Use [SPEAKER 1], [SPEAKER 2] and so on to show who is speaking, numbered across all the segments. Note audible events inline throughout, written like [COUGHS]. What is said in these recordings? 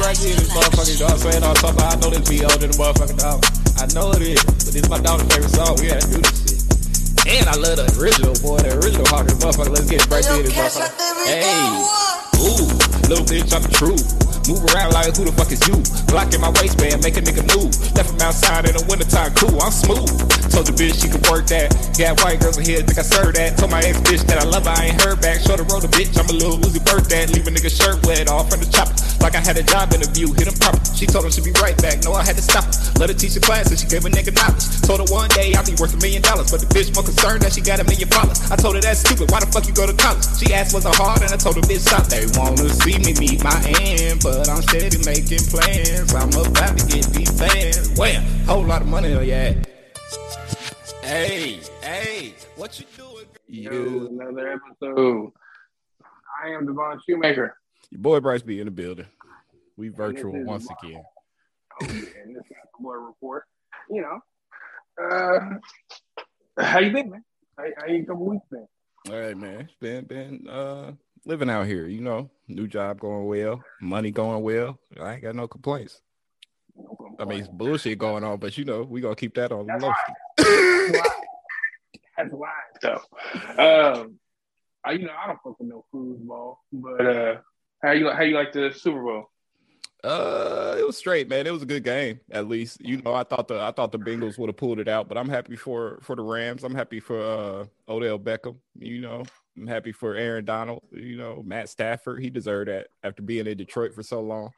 [SPEAKER 1] right here, this know what I'm saying? On I know this be older than motherfucking dog. I know it is, but this is my daughter's favorite song. We gotta do this shit. And I love the original, boy. The original Hawkins motherfucker. Let's get it right here, this motherfucker. Hey, ooh, little bitch, I'm the truth. Move around like who the fuck is you? Glock in my waistband, make a nigga move. Left him outside in the wintertime, cool, I'm smooth. Told the bitch she could work that. Got white girls in here, think I serve that. Told my ex bitch that I love her, I ain't heard back. Short the road a bitch, I'm a little Uzi birth that. Leave a nigga shirt wet off from the chopper. Like I had a job interview, hit him proper. She told him she'd be right back, no, I had to stop her. Let her teach the class, and she gave a nigga knowledge. Told her one day I'll be worth a million dollars, but the bitch more concerned that she got a million dollars. I told her that's stupid, why the fuck you go to college? She asked was it hard, and I told her bitch stop. They wanna see me meet my end, but I'm steady making plans. I'm about to get these fans. Wham, whole lot of money on your ass. Hey, hey, what you doing?
[SPEAKER 2] You another episode. I am Devon Shoemaker.
[SPEAKER 1] Your boy Bryce be in the building. We virtual once
[SPEAKER 2] Mark.
[SPEAKER 1] again.
[SPEAKER 2] Oh, yeah, and this is the boy report. You know, uh, how you been, man? How, how you couple weeks been?
[SPEAKER 1] All right, man. Been been uh living out here, you know. New job going well, money going well. I ain't got no complaints.
[SPEAKER 2] No
[SPEAKER 1] I mean, it's bullshit going on, but you know, we gonna keep that on the
[SPEAKER 2] That's
[SPEAKER 1] low.
[SPEAKER 2] why. That's why. So, um, I, you know, I don't fuck with no foosball, but uh, how you how you like the Super Bowl?
[SPEAKER 1] Uh, it was straight, man. It was a good game, at least. You know, I thought the I thought the Bengals would have pulled it out, but I'm happy for for the Rams. I'm happy for uh Odell Beckham. You know, I'm happy for Aaron Donald. You know, Matt Stafford. He deserved that after being in Detroit for so long.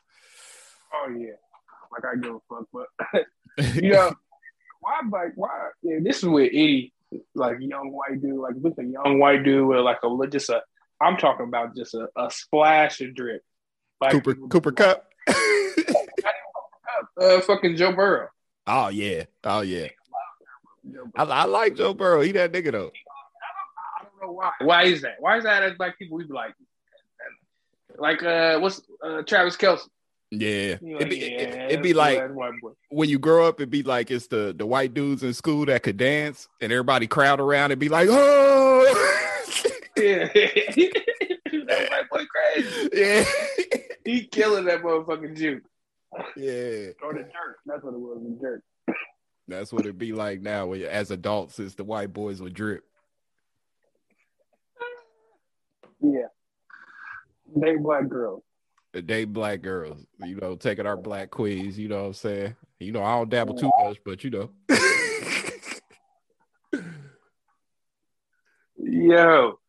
[SPEAKER 2] Oh yeah, like I give a fuck, but [LAUGHS] you know, why like why? Yeah, this is with any like young white dude, like with a young white dude with like a just a. I'm talking about just a, a splash of drip. Like
[SPEAKER 1] Cooper [LAUGHS] Cooper Kupp.
[SPEAKER 2] uh, fucking Joe Burrow.
[SPEAKER 1] oh yeah, oh yeah. I, I like Joe Burrow. He that nigga though.
[SPEAKER 2] I don't know why. Why is that? Why is that as black people we be like, like uh, what's uh, Travis Kelce?
[SPEAKER 1] Yeah,
[SPEAKER 2] You
[SPEAKER 1] it'd be,
[SPEAKER 2] yeah,
[SPEAKER 1] it, it'd be like
[SPEAKER 2] that white boy.
[SPEAKER 1] when you grow up, it'd be like it's the the white dudes in school that could dance, and everybody crowd around and be like, oh, [LAUGHS]
[SPEAKER 2] Yeah, [LAUGHS] that white boy crazy.
[SPEAKER 1] yeah,
[SPEAKER 2] He killing that motherfucking Jew.
[SPEAKER 1] yeah.
[SPEAKER 2] Or the jerk. That's what it was, the jerk.
[SPEAKER 1] That's what it'd be like now. As adults, it's the white boys with drip.
[SPEAKER 2] Yeah. They black girls.
[SPEAKER 1] The day black girls, you know, taking our black queens. You know what I'm saying? You know, I don't dabble too much, but you know. [LAUGHS]
[SPEAKER 2] Yo.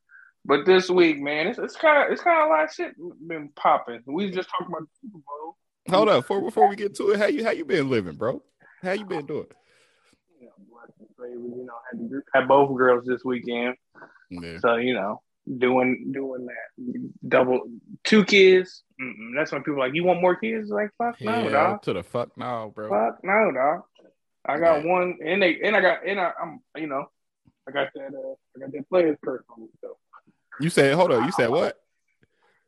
[SPEAKER 2] But this week, man, it's it's kind of it's kind of a lot of shit been popping. We just talking about the Super Bowl.
[SPEAKER 1] Hold up, before before we get to it, how you how you been living, bro? How you been doing?
[SPEAKER 2] You know, black and favors, you know, had, the, had both girls this weekend.
[SPEAKER 1] Yeah.
[SPEAKER 2] So you know, doing doing that double two kids. Mm-mm. That's when people are like, you want more kids? Like fuck no,
[SPEAKER 1] Hell
[SPEAKER 2] dog.
[SPEAKER 1] to the fuck no, bro.
[SPEAKER 2] Fuck no, dog. I got
[SPEAKER 1] Yeah.
[SPEAKER 2] one, and they and I got and I, I'm you know, I got that uh, I got that players curse on me. So
[SPEAKER 1] You said, hold on, you said what?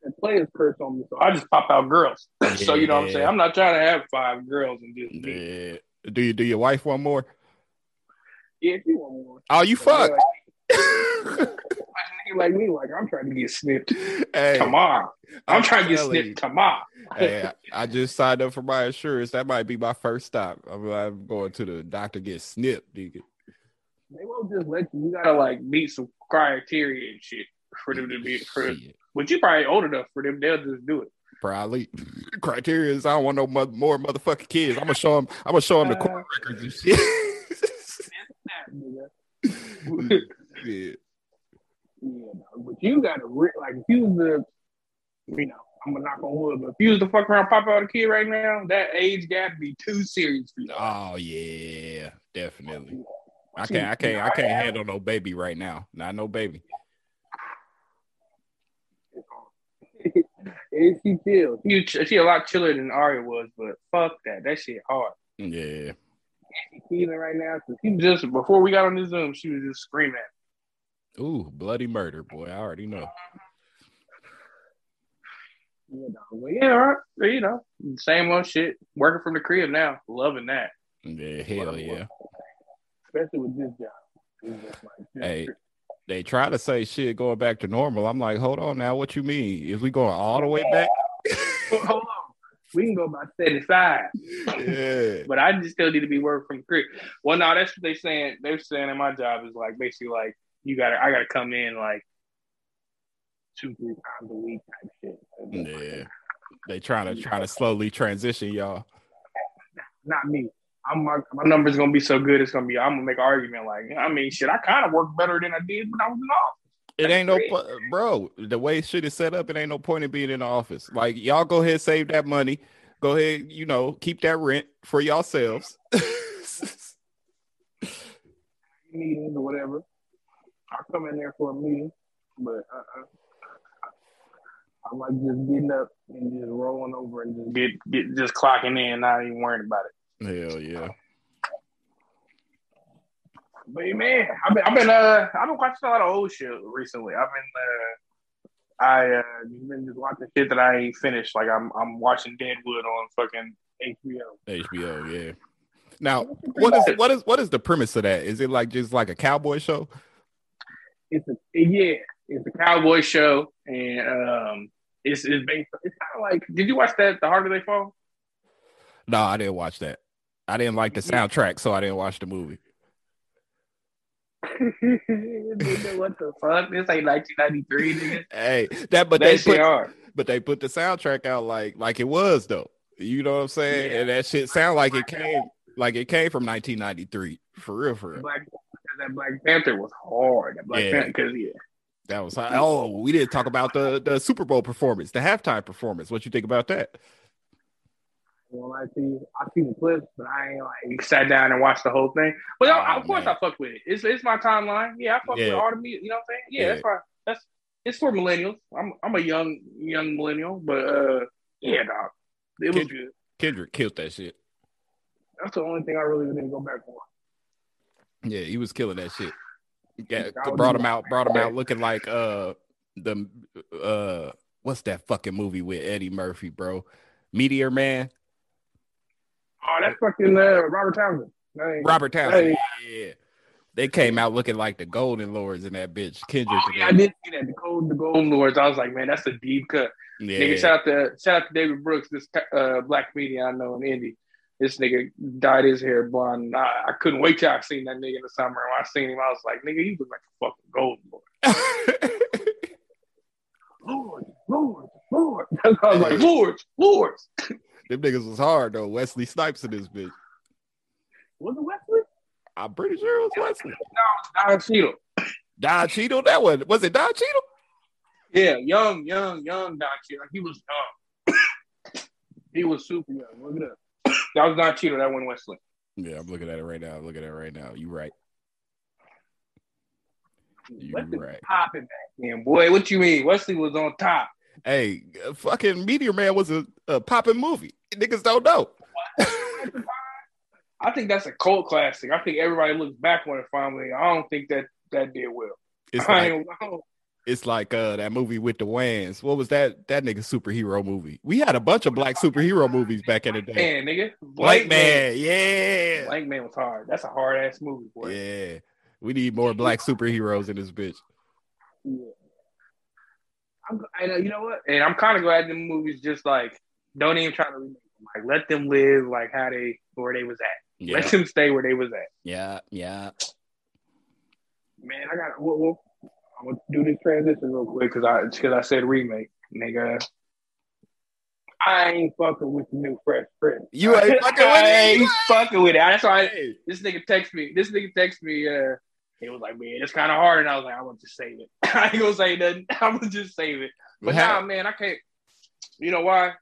[SPEAKER 2] that players curse on me. So I just pop out girls. [LAUGHS] so you know what I'm saying. I'm not trying to have five girls and just.
[SPEAKER 1] Yeah. Do you do your wife one more?
[SPEAKER 2] Yeah, if you want more.
[SPEAKER 1] Oh, you fuck. [LAUGHS]
[SPEAKER 2] Like, nigga like me, like I'm trying to get snipped
[SPEAKER 1] hey,
[SPEAKER 2] tomorrow. I'm, trying to get
[SPEAKER 1] telling you.
[SPEAKER 2] snipped tomorrow.
[SPEAKER 1] hey, I I just signed up for my insurance. That might be my first stop. I'm, I'm going to the doctor get snipped. nigga.
[SPEAKER 2] They won't just let you. You gotta like meet some criteria and shit for them to be. For, but you probably old enough for them. They'll just do it.
[SPEAKER 1] Probably. [LAUGHS] Criteria is I don't want no mo- more motherfucking kids. I'm gonna show them. I'm gonna show them the
[SPEAKER 2] Uh,
[SPEAKER 1] court records and shit. [LAUGHS]
[SPEAKER 2] yeah, [LAUGHS]
[SPEAKER 1] yeah.
[SPEAKER 2] but you gotta re- like if you was the, you know, I'm gonna knock on wood, but if you was to fuck around, pop out a kid right now, that age gap be too serious for you.
[SPEAKER 1] Oh yeah, definitely. Oh, I can't. I can't. I can't handle no baby right now. Not no baby. [LAUGHS]
[SPEAKER 2] And she chill. She, she a lot chiller than Arya was, but fuck that. That shit hard.
[SPEAKER 1] Yeah.
[SPEAKER 2] She feeling right now. She just before we got on the Zoom, she was just screaming.
[SPEAKER 1] Ooh, bloody murder, boy. I already know.
[SPEAKER 2] You know, well, yeah, all right. You know, same old shit. Working from the crib now, loving that.
[SPEAKER 1] Yeah, hell yeah.
[SPEAKER 2] Especially with this job. Like,
[SPEAKER 1] Hey, they try to say shit going back to normal. I'm like, hold on now. What you mean? Is we going all the way back?
[SPEAKER 2] hold on. we can go by 75.
[SPEAKER 1] Yeah.
[SPEAKER 2] But I just still need to be working from the crib. Well, no, that's what they saying. They're saying in my job is like basically like you gotta I gotta come in like two, three times a week type shit.
[SPEAKER 1] Yeah. They trying to trying to slowly transition y'all.
[SPEAKER 2] Not me. I'm my, my numbers gonna be so good. It's gonna be. I'm gonna make an argument like. I mean, shit. I kind of work better than I did when I was in office.
[SPEAKER 1] It ain't no bro. The way shit is set up, it ain't no point in being in the office. Like y'all go ahead, save that money. Go ahead, you know, keep that rent for yourselves. [LAUGHS]
[SPEAKER 2] meetings or whatever. I'll come in there for a meeting, but uh-uh. I like just getting up and just rolling over and just get, get just clocking in, not even worrying about it.
[SPEAKER 1] Hell yeah.
[SPEAKER 2] But man, I've been I've been uh I've been watching a lot of old shit recently. I've been uh I uh been just watching shit that I ain't finished. Like I'm I'm watching Deadwood on fucking HBO.
[SPEAKER 1] HBO, yeah. Now, what is what is what is the premise of that? Is it like just like a cowboy show?
[SPEAKER 2] It's a yeah, it's a cowboy show and um it's it's based it's kind of like did you watch that The Harder They Fall?
[SPEAKER 1] No, I didn't watch that. I didn't like the soundtrack, so I didn't watch the movie. [LAUGHS]
[SPEAKER 2] What the fuck? This ain't 1993, nigga. [LAUGHS]
[SPEAKER 1] Hey, that but
[SPEAKER 2] That
[SPEAKER 1] they put
[SPEAKER 2] hard.
[SPEAKER 1] but they put the soundtrack out like like it was though. You know what I'm saying?
[SPEAKER 2] Yeah.
[SPEAKER 1] And that shit sound like it came like it came from 1993 for real, for real.
[SPEAKER 2] Black that Black Panther was hard. That Black
[SPEAKER 1] Yeah.
[SPEAKER 2] Panther, because yeah,
[SPEAKER 1] That was oh, we didn't talk about the the Super Bowl performance, the halftime performance. What you think about that?
[SPEAKER 2] Well, I see, I see the clips, but I ain't like sat down and watched the whole thing. But I-
[SPEAKER 1] Oh,
[SPEAKER 2] of course,
[SPEAKER 1] man.
[SPEAKER 2] I fuck with it. It's it's my timeline. Yeah, I fuck
[SPEAKER 1] Yeah.
[SPEAKER 2] with all the music. You know what I'm saying? Yeah,
[SPEAKER 1] Yeah.
[SPEAKER 2] that's fine. That's it's for millennials. I'm I'm a young young millennial, but uh, yeah, dog, it was good.
[SPEAKER 1] Kendrick killed that shit.
[SPEAKER 2] That's the only thing I really didn't go back for.
[SPEAKER 1] Yeah, he was killing that shit. Yeah, brought him out, brought him out looking like uh the uh what's that fucking movie with Eddie Murphy, bro? Meteor Man,
[SPEAKER 2] Oh, that's fucking uh, Robert Townsend. Ain't-
[SPEAKER 1] Robert Townsend.
[SPEAKER 2] Hey.
[SPEAKER 1] Yeah. They came out looking like the Golden Lords in that bitch. Kendrick.
[SPEAKER 2] Oh, yeah, I did see that. The Gold, the Golden Lords. I was like, man, that's a deep cut.
[SPEAKER 1] yeah.
[SPEAKER 2] Nigga, shout out to shout out to David Brooks, this uh, black comedian I know in Indy. This nigga dyed his hair blonde. I, I couldn't wait till I seen that nigga in the summer. When I seen him, I was like, nigga, you look like a fucking golden [LAUGHS] lord. Lord, Lord, Lord. [LAUGHS] I was like, Lords, Lords. [LAUGHS]
[SPEAKER 1] Them niggas was hard though. Wesley Snipes in this bitch.
[SPEAKER 2] Was it Wesley?
[SPEAKER 1] I'm pretty sure it was Wesley.
[SPEAKER 2] No, Don Cheadle.
[SPEAKER 1] Don Cheadle, that one was it Don Cheadle?
[SPEAKER 2] Yeah, young, young, young Don Cheadle. He was young. [COUGHS] he was super young. Look it up. That was not Cheadle. That one Wesley.
[SPEAKER 1] Yeah, I'm looking at it right now. I'm looking at it right now. You right. You
[SPEAKER 2] Wesley
[SPEAKER 1] right.
[SPEAKER 2] popping back then, boy. What you mean? Wesley was on top.
[SPEAKER 1] Hey, uh, fucking Meteor Man was a, a popping movie. Niggas don't know. [LAUGHS]
[SPEAKER 2] I think that's a cult classic. I think everybody looks back on it finally. I don't think that that did well.
[SPEAKER 1] It's
[SPEAKER 2] I
[SPEAKER 1] like
[SPEAKER 2] I don't-
[SPEAKER 1] it's like uh that movie with the Wayans. What was that that nigga superhero movie? We had a bunch of black superhero movies back in the day.
[SPEAKER 2] man, nigga.
[SPEAKER 1] Black Man, yeah.
[SPEAKER 2] Blank Man was hard. That's a hard ass movie, boy.
[SPEAKER 1] Yeah. We need more black superheroes in this bitch.
[SPEAKER 2] Yeah. I'm, I know, you know what? And I'm kind of glad the movies just like don't even try to remake them. Like let them live like how they where they was at.
[SPEAKER 1] Yeah.
[SPEAKER 2] Let them stay where they was at.
[SPEAKER 1] Yeah, yeah.
[SPEAKER 2] Man, I got. Well, well, I'm gonna do this transition real quick because I because I said remake, nigga. I ain't fucking with the new Fresh Prince.
[SPEAKER 1] You ain't [LAUGHS] fucking with
[SPEAKER 2] I
[SPEAKER 1] it?
[SPEAKER 2] ain't fucking with it. That's why I, this nigga text me. This nigga text me. Uh, he was like, "Man, it's kind of hard," and I was like, "I'm gonna just save it. [LAUGHS] I ain't gonna say nothing. [LAUGHS] I'm gonna just save it." But
[SPEAKER 1] How-
[SPEAKER 2] nah, man, I can't. You know why?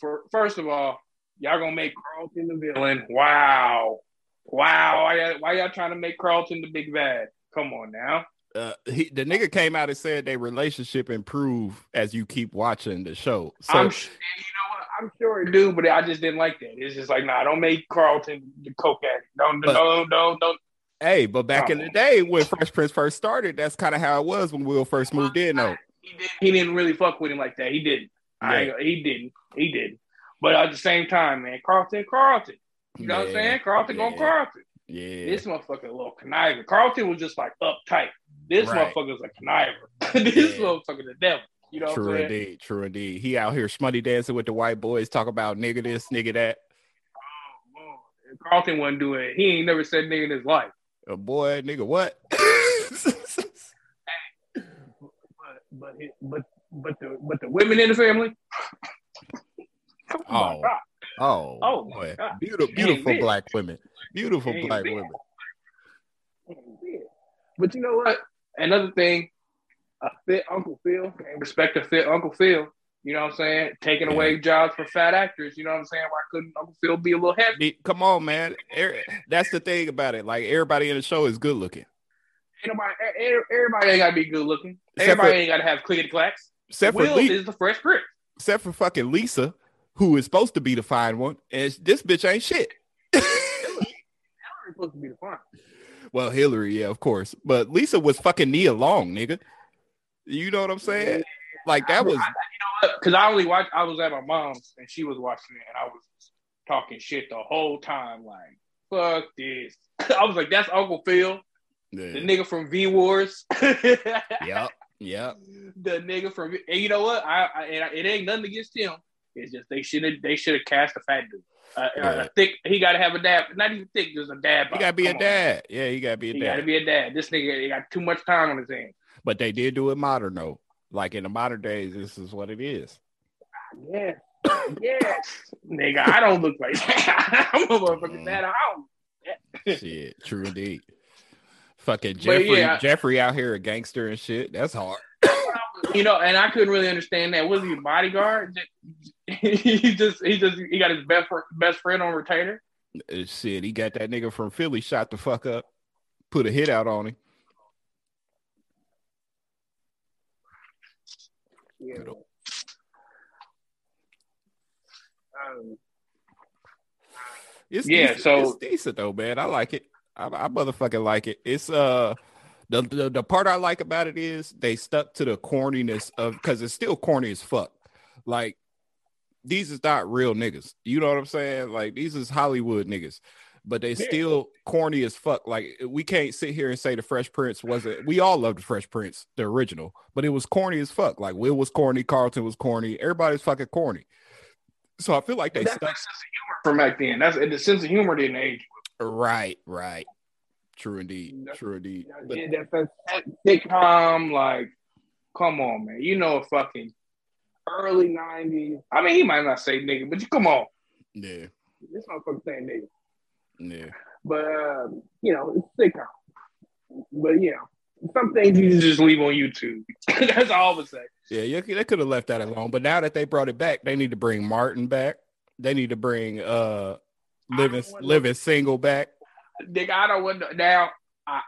[SPEAKER 2] For first of all, y'all gonna make Carlton the villain. Wow, wow. Why, y'all- why y'all trying to make Carlton the big bad? Come on now.
[SPEAKER 1] Uh, he, the nigga came out and said their relationship improve as you keep watching the show. So
[SPEAKER 2] I'm, you know what? I'm sure it do, but I just didn't like that. It's just like, nah, don't make Carlton the coke addict. Don't,
[SPEAKER 1] But-
[SPEAKER 2] don't, don't, don't.
[SPEAKER 1] hey, but back in
[SPEAKER 2] Oh.
[SPEAKER 1] the day when Fresh Prince first started, that's kind of how it was when Will first moved in. Though
[SPEAKER 2] He didn't. He didn't really fuck with him like that. He didn't. I he didn't. He didn't. But at the same time, man, Carlton, Carlton. You know what I'm saying? Carlton
[SPEAKER 1] Yeah.
[SPEAKER 2] going Carlton.
[SPEAKER 1] yeah,
[SPEAKER 2] This motherfucker little conniver. Carlton was just like uptight. This
[SPEAKER 1] Right.
[SPEAKER 2] motherfucker's a conniver. [LAUGHS] this
[SPEAKER 1] Yeah.
[SPEAKER 2] motherfucker the devil. You know
[SPEAKER 1] true indeed, true indeed. He out here smutty dancing with the white boys, talk about nigga this, nigga that.
[SPEAKER 2] Oh, Carlton wasn't doing it. He ain't never said nigga in his life.
[SPEAKER 1] A boy, nigga, what? [LAUGHS] [LAUGHS]
[SPEAKER 2] but but but but the but the women in the family.
[SPEAKER 1] Oh oh, oh,
[SPEAKER 2] oh, oh, oh
[SPEAKER 1] boy. beautiful, beautiful black women, beautiful black women.
[SPEAKER 2] But you know what? Another thing, a fit Uncle Phil and respect to fit Uncle Phil. You know what I'm saying? Taking away jobs for fat actors. You know what I'm saying? Why couldn't Uncle Phil be a little heavy?
[SPEAKER 1] Come on, man. That's the thing about it. Like everybody in the show is good looking.
[SPEAKER 2] Ain't nobody, everybody ain't gotta be good looking. Except everybody for, ain't gotta have clickety clacks.
[SPEAKER 1] Except
[SPEAKER 2] Will
[SPEAKER 1] for Lisa,
[SPEAKER 2] is the Fresh Prince.
[SPEAKER 1] Except for fucking Lisa, who is supposed to be the fine one, and this bitch ain't shit.
[SPEAKER 2] Hillary's supposed to be the fine.
[SPEAKER 1] Well, Hillary, yeah, of course, but Lisa was fucking Nia Long, nigga. You know what I'm saying? Like that was. I, you
[SPEAKER 2] know what? Because I only watched. I was at my mom's and she was watching it, and I was talking shit the whole time. Like, fuck this. [LAUGHS] I was like, that's Uncle Phil, yeah. the nigga from V Wars. [LAUGHS]
[SPEAKER 1] yep. Yep.
[SPEAKER 2] The nigga from and you know what? I, I, it ain't nothing against him. It's just they should have they should have cast a fat dude. Uh, yeah. thick. He got to have a dad. Not even thick. Just a dad.
[SPEAKER 1] He got to be Come a dad. On. Yeah, he got to be a
[SPEAKER 2] he
[SPEAKER 1] dad.
[SPEAKER 2] Got to be a dad. This nigga he got too much time on his hands.
[SPEAKER 1] But they did do it modern though. Like in the modern days, this is what it is.
[SPEAKER 2] Yeah. yes, nigga. I don't look like that. [LAUGHS] I'm a motherfucking dad. I
[SPEAKER 1] don't. shit, true [LAUGHS] indeed. Fucking Jeffrey, yeah, Jeffrey out here a gangster and shit. That's hard.
[SPEAKER 2] You know, and I couldn't really understand that. Was he a bodyguard? [LAUGHS] he just he just he got his best best friend on retainer.
[SPEAKER 1] Uh, shit, he got that nigga from Philly shot the fuck up, put a hit out on him.
[SPEAKER 2] Yeah. Um,
[SPEAKER 1] it's yeah, decent. so it's decent though, man. I like it. I, I motherfucking like it. It's uh the, the the part I like about it is they stuck to the corniness of because it's still corny as fuck. Like these is not real niggas. You know what I'm saying? Like these is Hollywood niggas, but they still corny as fuck. Like we can't sit here and say the Fresh Prince wasn't. We all loved the Fresh Prince, the original, but it was corny as fuck. Like Will was corny, Carlton was corny, everybody's fucking corny. So I feel like they
[SPEAKER 2] that's stuck. sense of humor from back then. That's the sense of humor didn't age.
[SPEAKER 1] Right, right. True indeed. True indeed.
[SPEAKER 2] But, yeah, that, that sitcom, like, come on, man. You know, a fucking early '90s. I mean, he might not say nigga, but you come on.
[SPEAKER 1] Yeah.
[SPEAKER 2] This motherfucker saying nigga.
[SPEAKER 1] Yeah.
[SPEAKER 2] But uh, you know, it's sitcom. But you know, some things you just leave on YouTube. [LAUGHS] That's all I would say.
[SPEAKER 1] Yeah, you, they could have left that alone. But now that they brought it back, they need to bring Martin back. They need to bring uh living living single back.
[SPEAKER 2] Nigga, I don't want to, now. I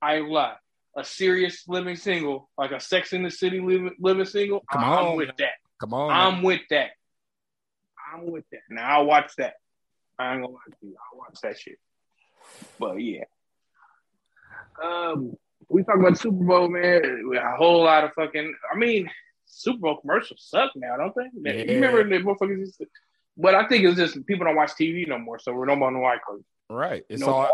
[SPEAKER 2] I lie. A serious living single, like a Sex in the City living living single.
[SPEAKER 1] Come
[SPEAKER 2] I'm
[SPEAKER 1] on,
[SPEAKER 2] with that.
[SPEAKER 1] Come on,
[SPEAKER 2] I'm man. with that. I'm with that. Now I'll watch that. I ain't gonna lie to you. I'll watch that shit. But yeah. Um, we talk about Super Bowl, man. A whole lot of fucking. I mean, Super Bowl commercials suck now, don't they? Yeah. You remember the motherfuckers used to, But I think it's just people don't watch TV no more, so we're no more on the white.
[SPEAKER 1] Right. It's all.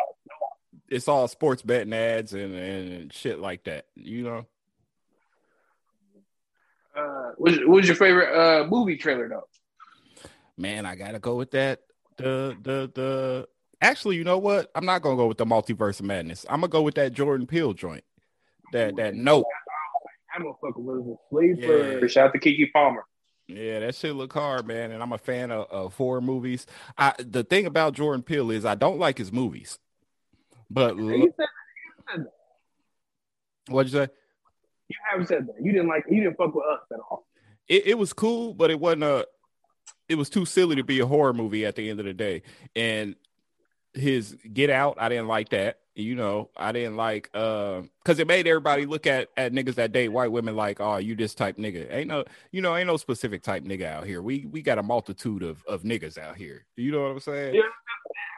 [SPEAKER 1] It's all sports betting ads and, and shit like that. You know.
[SPEAKER 2] Uh, what was your favorite uh movie trailer though?
[SPEAKER 1] Man, I gotta go with that. The the the. Actually, you know what? I'm not gonna go with the multiverse of madness. I'm gonna go with that Jordan Peele joint. That that note.
[SPEAKER 2] I'm a fucking was a sleeper. Yeah. Shout out to Keke Palmer.
[SPEAKER 1] Yeah, that shit look hard, man. And I'm a fan of, of horror movies. I the thing about Jordan Peele is I don't like his movies. But you said, you said what'd you say?
[SPEAKER 2] You haven't said that. You didn't like you didn't fuck with us at all.
[SPEAKER 1] It, it was cool, but it wasn't a it was too silly to be a horror movie at the end of the day. And his Get Out, I didn't like that. You know, I didn't like uh because it made everybody look at at niggas that date white women like, oh, you this type nigga. Ain't no, you know, ain't no specific type nigga out here. We we got a multitude of of niggas out here. You know what I'm saying?
[SPEAKER 2] Yeah.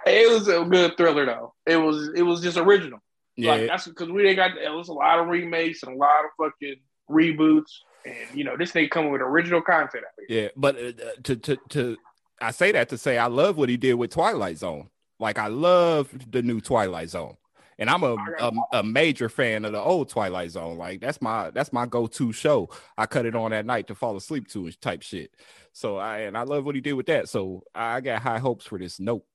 [SPEAKER 2] It was a good thriller though. It was it was just original. Yeah, like, that's because we ain't got it was a lot of remakes and a lot of fucking reboots, and you know this thing coming with original content.
[SPEAKER 1] Yeah, but uh, to to to I say that to say I love what he did with Twilight Zone. Like I love the new Twilight Zone And I'm a, a, a major fan of the old Twilight Zone. Like that's my that's my go to show. I cut it on at night to fall asleep to and type shit. So I and I love what he did with that. So I got high hopes for this. Nope.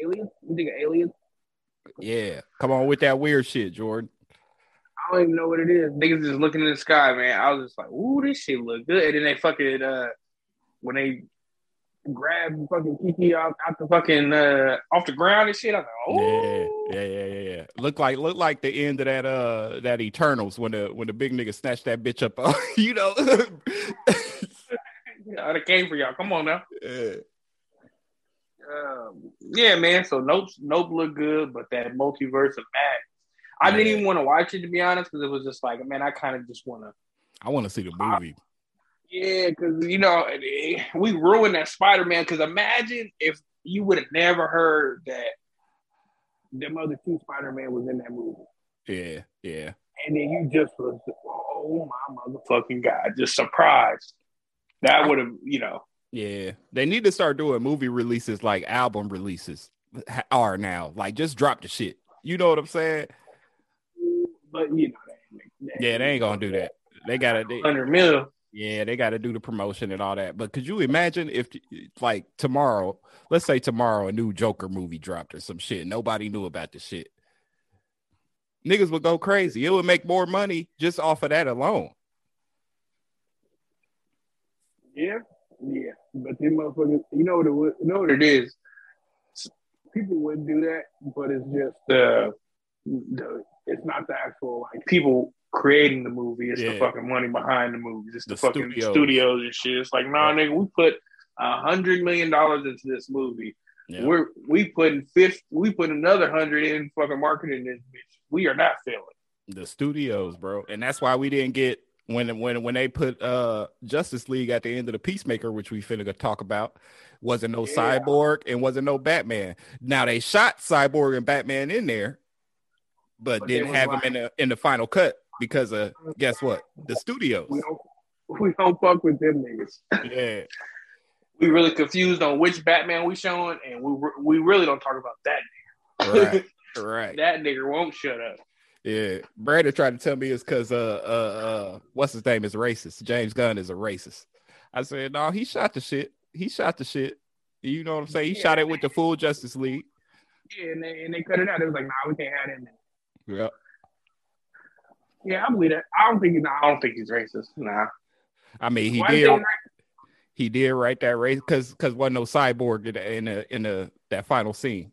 [SPEAKER 2] Aliens? You think of aliens?
[SPEAKER 1] Yeah, come on with that weird shit, Jordan.
[SPEAKER 2] I don't even know what it is. Niggas just looking in the sky, man. I was just like, ooh, this shit look good. And then they fucking uh when they grab fucking Keke out, out the fucking uh off the ground and shit. I was like, oh
[SPEAKER 1] yeah, yeah, yeah, yeah, yeah. Look like look like the end of that uh that Eternals when the when the big nigga snatched that bitch up. [LAUGHS] you know. [LAUGHS]
[SPEAKER 2] yeah, it came for y'all. Come on now.
[SPEAKER 1] Yeah.
[SPEAKER 2] Um, yeah, man. So Nope, Nope looked good, but that multiverse of Max, I didn't even want to watch it to be honest, because it was just like, man, I kind of just want to.
[SPEAKER 1] I want to see the movie.
[SPEAKER 2] Uh, yeah, because you know eh, we ruined that Spider Man. Because imagine if you would have never heard that them other two Spider Man was in that movie.
[SPEAKER 1] Yeah, yeah.
[SPEAKER 2] And then you just was, oh my motherfucking god, just surprised. That would have, you know.
[SPEAKER 1] Yeah, they need to start doing movie releases like album releases are now. Like, just drop the shit. You know what I'm saying?
[SPEAKER 2] But you know,
[SPEAKER 1] yeah, they ain't gonna do that. They gotta they,
[SPEAKER 2] hundred mil.
[SPEAKER 1] Yeah, they got to do the promotion and all that. But could you imagine if, like, tomorrow, let's say tomorrow, a new Joker movie dropped or some shit, nobody knew about the shit. Niggas would go crazy. It would make more money just off of that alone.
[SPEAKER 2] Yeah, yeah, but them motherfuckers, you know what it, you know what it is. People would do that, but it's just uh, the it's not the actual like people creating the movie. It's yeah. the fucking money behind the movies. It's the, the fucking studios. studios. and shit. It's like, nah, nigga, we put a hundred million dollars into this movie. Yeah. We're we putting fifth, we put another hundred in fucking marketing this bitch. We are not failing.
[SPEAKER 1] The studios, bro, and that's why we didn't get when when when they put uh Justice League at the end of the Peacemaker, which we finna talk about, wasn't no yeah. Cyborg and wasn't no Batman. Now they shot Cyborg and Batman in there, but, but didn't have him in the in the final cut because of guess what? The studios.
[SPEAKER 2] We don't, we don't fuck with them niggas.
[SPEAKER 1] Yeah. [LAUGHS]
[SPEAKER 2] we really confused on which Batman we showing, and we we really don't talk about that
[SPEAKER 1] nigga. Right. [LAUGHS] right.
[SPEAKER 2] that nigga won't shut up.
[SPEAKER 1] Yeah, Brandon tried to tell me it's because uh uh uh what's his name is racist. James Gunn is a racist. I said no, he shot the shit. He shot the shit. You know what I'm saying? He yeah, shot it with the full Justice League.
[SPEAKER 2] Yeah, and they and they cut it out. It was like, nah, we can't have that.
[SPEAKER 1] Yep.
[SPEAKER 2] Yeah, I believe that. I don't think he's. I don't think he's racist. Nah.
[SPEAKER 1] I mean, he Why did. He did write that race because because wasn't no cyborg in the, in the in the that final scene.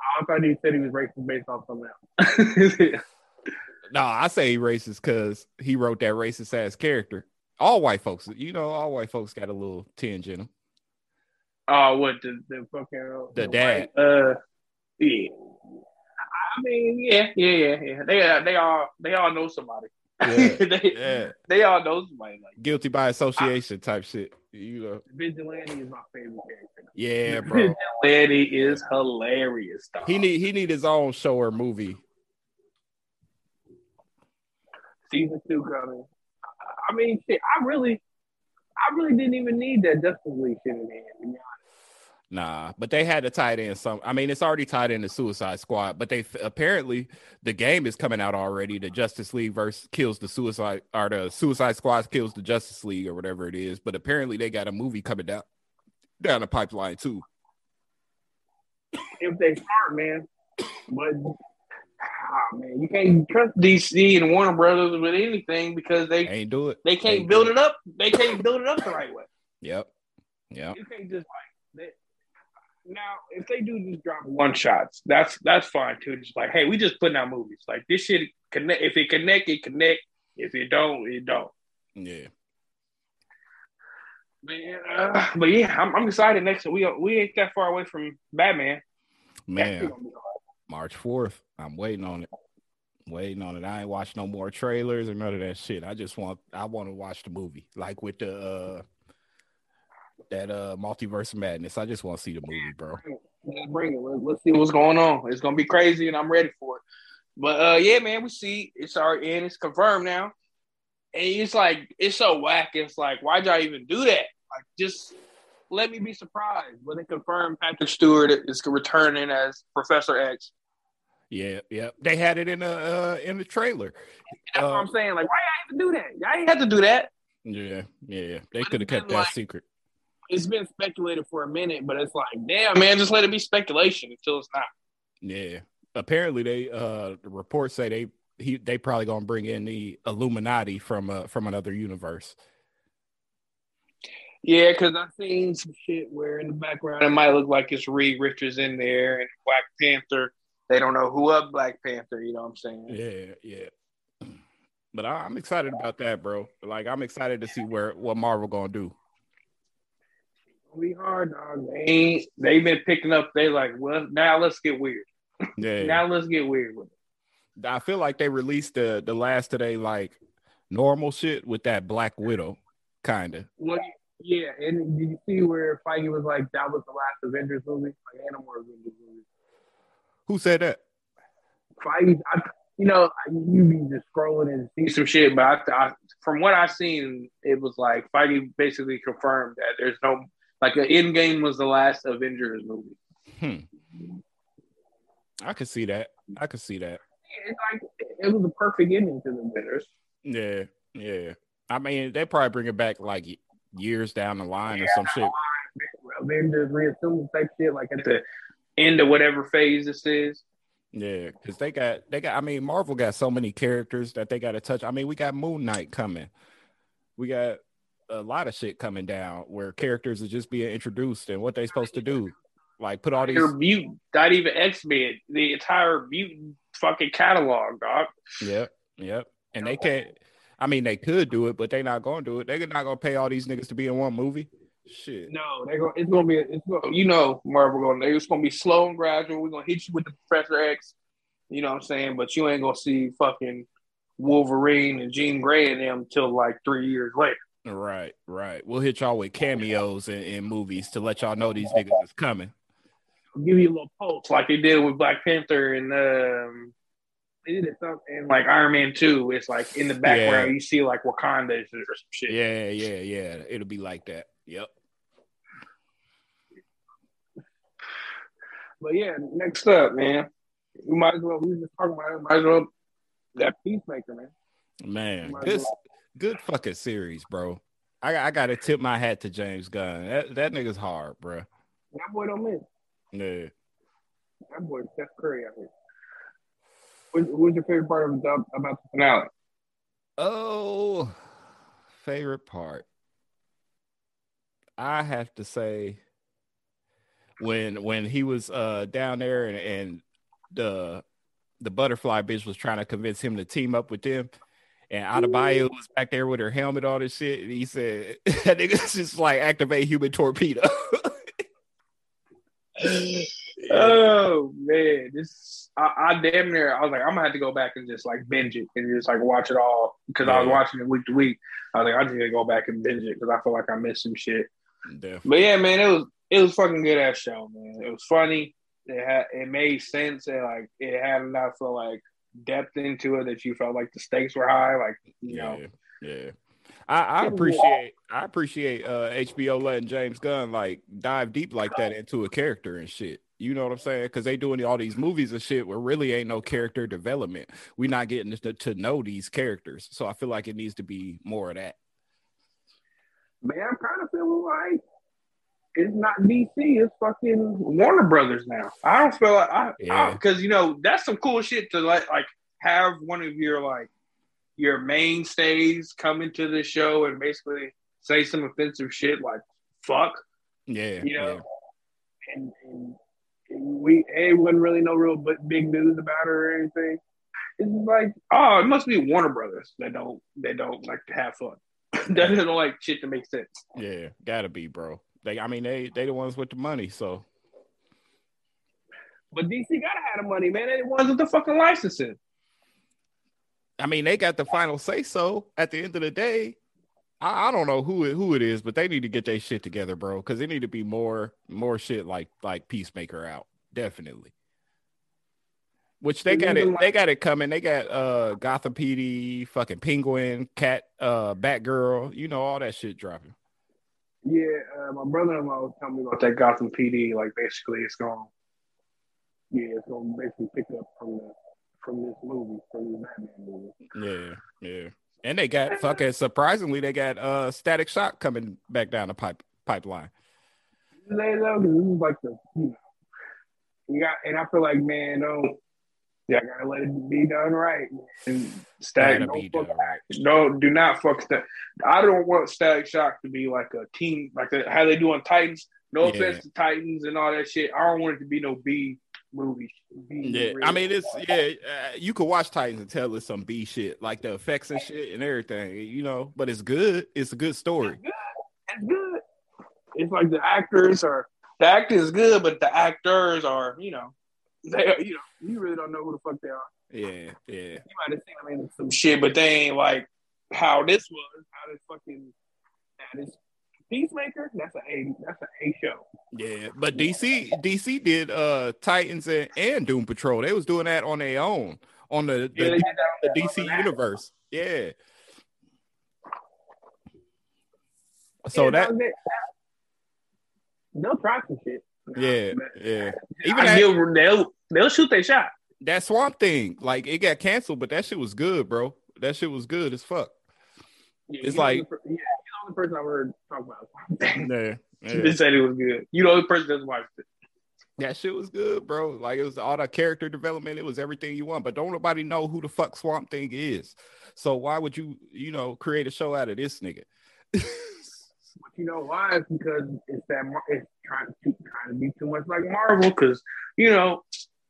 [SPEAKER 2] I thought he said he was racist based off something else. [LAUGHS]
[SPEAKER 1] no, I say he racist because he wrote that racist ass character. All white folks, you know, all white folks got a little tinge in them.
[SPEAKER 2] Oh, what the the fucking
[SPEAKER 1] the, the dad?
[SPEAKER 2] White, uh, yeah. I mean, yeah, yeah, yeah, yeah. They uh, they all they all know somebody. Yeah, [LAUGHS] they, yeah. they all know somebody like
[SPEAKER 1] guilty by association I, type shit. You know,
[SPEAKER 2] Vigilante is my favorite character.
[SPEAKER 1] Yeah, bro.
[SPEAKER 2] Vigilante is hilarious. Dog.
[SPEAKER 1] He need he need his own show or movie.
[SPEAKER 2] Season two coming. I mean, shit. I really, I really didn't even need that Justice League shit in there.
[SPEAKER 1] Nah, but they had to tie it in some. I mean, it's already tied in the Suicide Squad, but they apparently the game is coming out already. The Justice League versus kills the Suicide or the Suicide Squad kills the Justice League or whatever it is. But apparently they got a movie coming down down the pipeline too.
[SPEAKER 2] If they start, man, but oh, man, you can't trust DC and Warner Brothers with anything because they
[SPEAKER 1] ain't do it.
[SPEAKER 2] They can't build it. it up. They can't build it up the right way.
[SPEAKER 1] Yep. Yep.
[SPEAKER 2] You can't just like now, if they do just drop one shots, that's that's fine too. Just like, hey, we just putting out movies. Like this shit connect. If it connect, it connect. If it don't, it don't.
[SPEAKER 1] Yeah.
[SPEAKER 2] Man, uh, but yeah, I'm, I'm excited. Next, we we ain't that far away from Batman.
[SPEAKER 1] Man, March fourth. I'm waiting on it. Waiting on it. I ain't watch no more trailers or none of that shit. I just want I want to watch the movie, like with the uh that uh multiverse madness. I just want to see the movie, bro.
[SPEAKER 2] bring it. Let's see what's going on. It's gonna be crazy, and I'm ready for it. But uh, yeah, man, we see it's already in. It's confirmed now, and it's like it's so whack. It's like, why'd y'all even do that? Like, just let me be surprised when they confirmed Patrick Stewart is returning as Professor X.
[SPEAKER 1] Yeah, yeah, they had it in the uh, in the trailer.
[SPEAKER 2] That's uh, what I'm saying. Like, why have to do that? Y'all ain't have to do that.
[SPEAKER 1] Yeah, yeah, they could have kept that like, secret.
[SPEAKER 2] It's been speculated for a minute, but it's like, damn, man, just let it be speculation until it's not.
[SPEAKER 1] Yeah, apparently they uh the reports say they he they probably gonna bring in the Illuminati from uh from another universe.
[SPEAKER 2] Yeah, because I've seen some shit where in the background it might look like it's Reed Richards in there and Black Panther. They don't know who up Black Panther. You know what I'm saying?
[SPEAKER 1] Yeah, yeah. But I, am excited about that, bro. Like I'm excited to see where what Marvel gonna do.
[SPEAKER 2] Be hard, dog. They ain't, they've been picking up. They like, well, now let's get weird. [LAUGHS] Yeah. now let's get weird with it.
[SPEAKER 1] I feel like they released the the last today like normal shit with that Black Widow, kind of.
[SPEAKER 2] Well, yeah, and did you see where Feige was like, that was the last Avengers movie, like Animal Avengers movie?
[SPEAKER 1] Who said that?
[SPEAKER 2] Feige, I, you know, you be just scrolling and see some shit, but I, I, from what I've seen, it was like Feige basically confirmed that there's no like an Endgame was the last Avengers movie.
[SPEAKER 1] Hmm. I could see that. I could see that.
[SPEAKER 2] It's like it was a perfect ending to the Avengers.
[SPEAKER 1] Yeah, yeah. I mean, they probably bring it back like years down the line yeah, or some shit.
[SPEAKER 2] Avengers reassemble type shit, like at the end of whatever phase this is.
[SPEAKER 1] Yeah, because they got they got. I mean, Marvel got so many characters that they got to touch. I mean, we got Moon Knight coming. We got a lot of shit coming down where characters are just being introduced and what they're supposed to do. Like put all these
[SPEAKER 2] mutant, not even X Men, the entire mutant fucking catalog, dog.
[SPEAKER 1] Yep, yep. And they can't. I mean, they could do it, but they're not going to do it. They're not going to pay all these niggas to be in one movie. Shit.
[SPEAKER 2] No, they go. It's gonna be. It's gonna, you know, Marvel going. To, it's gonna be slow and gradual. We're gonna hit you with the Professor X. You know what I'm saying? But you ain't gonna see fucking Wolverine and Jean Grey in them till like three years later.
[SPEAKER 1] Right, right. We'll hit y'all with cameos in, in movies to let y'all know these niggas is coming.
[SPEAKER 2] I'll give you a little pulse like they did with Black Panther and um they did it and like Iron Man 2. It's like in the background yeah. you see like Wakanda or some shit.
[SPEAKER 1] Yeah, yeah, yeah. It'll be like that. Yep.
[SPEAKER 2] But yeah, next up, man. We might as well we just talking about it, might as well that peacemaker, man.
[SPEAKER 1] Man, this well. Good fucking series, bro. I I gotta tip my hat to James Gunn. That that nigga's hard, bro.
[SPEAKER 2] That boy don't miss.
[SPEAKER 1] Yeah.
[SPEAKER 2] That boy Steph Curry out here. What, what's your favorite part of the, about the finale?
[SPEAKER 1] Oh, favorite part. I have to say when when he was uh down there and, and the the butterfly bitch was trying to convince him to team up with them. And Adebayo mm-hmm. was back there with her helmet on and shit. And he said, [LAUGHS] that nigga's [LAUGHS] just like activate human torpedo. [LAUGHS]
[SPEAKER 2] oh man, this I, I, damn near I was like I'm gonna have to go back and just like binge it and just like watch it all because yeah. I was watching it week to week. I was like I just gotta go back and binge it because I feel like I missed some shit. Definitely. But yeah, man, it was it was fucking good ass show, man. It was funny. It had it made sense and like it had enough of like depth into it that you felt like the stakes were high. Like you
[SPEAKER 1] yeah,
[SPEAKER 2] know,
[SPEAKER 1] yeah. I, I appreciate I appreciate uh, HBO letting James Gunn like dive deep like that into a character and shit. You know what I'm saying? Because they doing all these movies and shit where really ain't no character development. we not getting to, to know these characters. So I feel like it needs to be more of that.
[SPEAKER 2] Man, I'm kind of feeling like it's not DC, it's fucking Warner Brothers now. I don't feel like I because yeah. you know that's some cool shit to like like have one of your like your mainstays come into the show and basically say some offensive shit like fuck.
[SPEAKER 1] Yeah.
[SPEAKER 2] You know.
[SPEAKER 1] Yeah.
[SPEAKER 2] And, and, we it wasn't really no real big news about it or anything. It's like, oh, it must be Warner Brothers that don't that don't like to have fun. [LAUGHS] that doesn't like shit to make sense.
[SPEAKER 1] Yeah, gotta be, bro. They, I mean, they they the ones with the money, so.
[SPEAKER 2] But DC gotta have the money, man. They the ones with the fucking licensing.
[SPEAKER 1] I mean, they got the final say so at the end of the day. I, I don't know who it, who it is, but they need to get their shit together, bro. Because they need to be more more shit like like Peacemaker out, definitely. Which they got it, they got it coming. They got uh Gotham PD, fucking Penguin, Cat, uh, Batgirl, you know all that shit dropping.
[SPEAKER 2] Yeah, uh, my brother-in-law was telling me about that Gotham PD. Like, basically, it's going, yeah, it's going to basically pick up from the from this movie, from this Batman
[SPEAKER 1] movie. Yeah, yeah. And they got fucking surprisingly, they got uh Static Shock coming back down the pipe pipeline.
[SPEAKER 2] They know this is like the you know, you got, and I feel like man, don't yeah, I gotta let it be done right. And Static, don't fuck, right. no, do not fuck that. I don't want Static Shock to be like a team, like a, how they do on Titans. No yeah. offense to Titans and all that shit. I don't want it to be no B movie.
[SPEAKER 1] B yeah, I mean it's yeah. Uh, you could watch Titans and tell it's some B shit, like the effects and shit and everything, you know. But it's good. It's a good story.
[SPEAKER 2] It's good. It's, good. it's like the actors are the acting is good, but the actors are you know they you know you really don't know who the fuck they are.
[SPEAKER 1] Yeah, yeah.
[SPEAKER 2] You might have seen them in some shit, but they ain't like how this was. How this fucking how this Peacemaker, that's a A, that's an A show.
[SPEAKER 1] Yeah, but DC DC did uh Titans and, and Doom Patrol. They was doing that on their own on the, the, yeah, the, the DC universe. Yeah. So yeah, that
[SPEAKER 2] they'll try some shit.
[SPEAKER 1] Yeah, yeah.
[SPEAKER 2] Even that, they'll, they'll they'll shoot their shot.
[SPEAKER 1] That Swamp Thing, like it got canceled, but that shit was good, bro. That shit was good as fuck. Yeah, it's like
[SPEAKER 2] yeah, the only person I've heard talk about yeah, [LAUGHS] yeah. They said it was good. You know, the only person that's watched it.
[SPEAKER 1] That shit was good, bro. Like it was all the character development. It was everything you want, but don't nobody know who the fuck Swamp Thing is. So why would you, you know, create a show out of this nigga? [LAUGHS]
[SPEAKER 2] but you know why? It's because it's that it's trying to trying to be too much like Marvel. Because you know,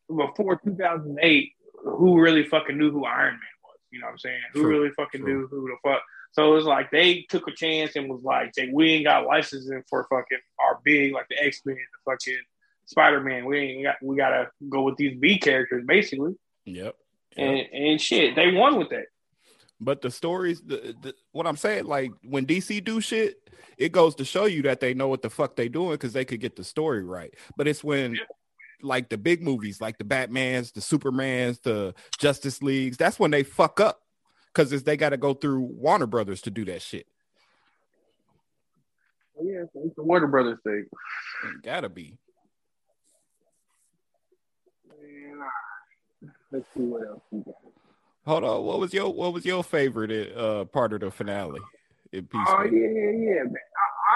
[SPEAKER 2] before 2008, who really fucking knew who Iron Man was? You know what I'm saying? True, who really fucking true. knew who the fuck? So it was like they took a chance and was like, we ain't got licensing for fucking our big like the X Men, the fucking Spider Man. We ain't got we gotta go with these B characters basically.
[SPEAKER 1] Yep.
[SPEAKER 2] yep. And and shit, they won with that.
[SPEAKER 1] But the stories, the, the, what I'm saying, like when DC do shit, it goes to show you that they know what the fuck they doing because they could get the story right. But it's when like the big movies, like the Batmans, the Supermans, the Justice Leagues, that's when they fuck up because they got to go through Warner Brothers to do that shit.
[SPEAKER 2] Yeah, it's the Warner Brothers thing.
[SPEAKER 1] It gotta be.
[SPEAKER 2] Let's see what else we got.
[SPEAKER 1] Hold on, what was your what was your favorite uh, part of the finale?
[SPEAKER 2] In Peace oh yeah, yeah, yeah. Man.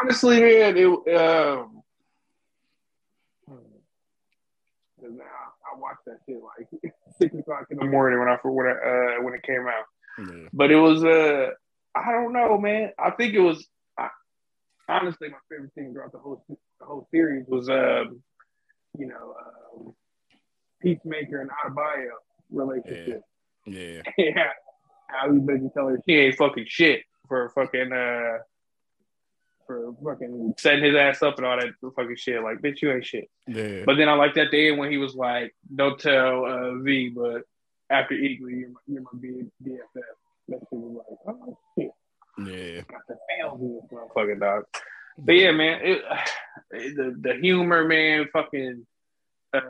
[SPEAKER 2] Honestly, man, it um, now I watched that shit like [LAUGHS] six o'clock in the morning when I when I, uh, when it came out. Yeah. But it was uh I don't know, man. I think it was I, honestly my favorite thing throughout the whole the whole series was um you know um, Peacemaker and Adebayo relationship.
[SPEAKER 1] Yeah. [LAUGHS]
[SPEAKER 2] Yeah. How he basically tell her she ain't fucking shit for fucking uh for fucking setting his ass up and all that fucking shit. Like, bitch, you ain't shit.
[SPEAKER 1] Yeah.
[SPEAKER 2] But then I like that day when he was like, "Don't tell uh, V, but after Eagly, you're my, you're my BFF." That shit was like, oh shit.
[SPEAKER 1] Yeah.
[SPEAKER 2] Got the this motherfucking dog. But yeah, man, it, [SIGHS] the the humor, man, fucking. Uh,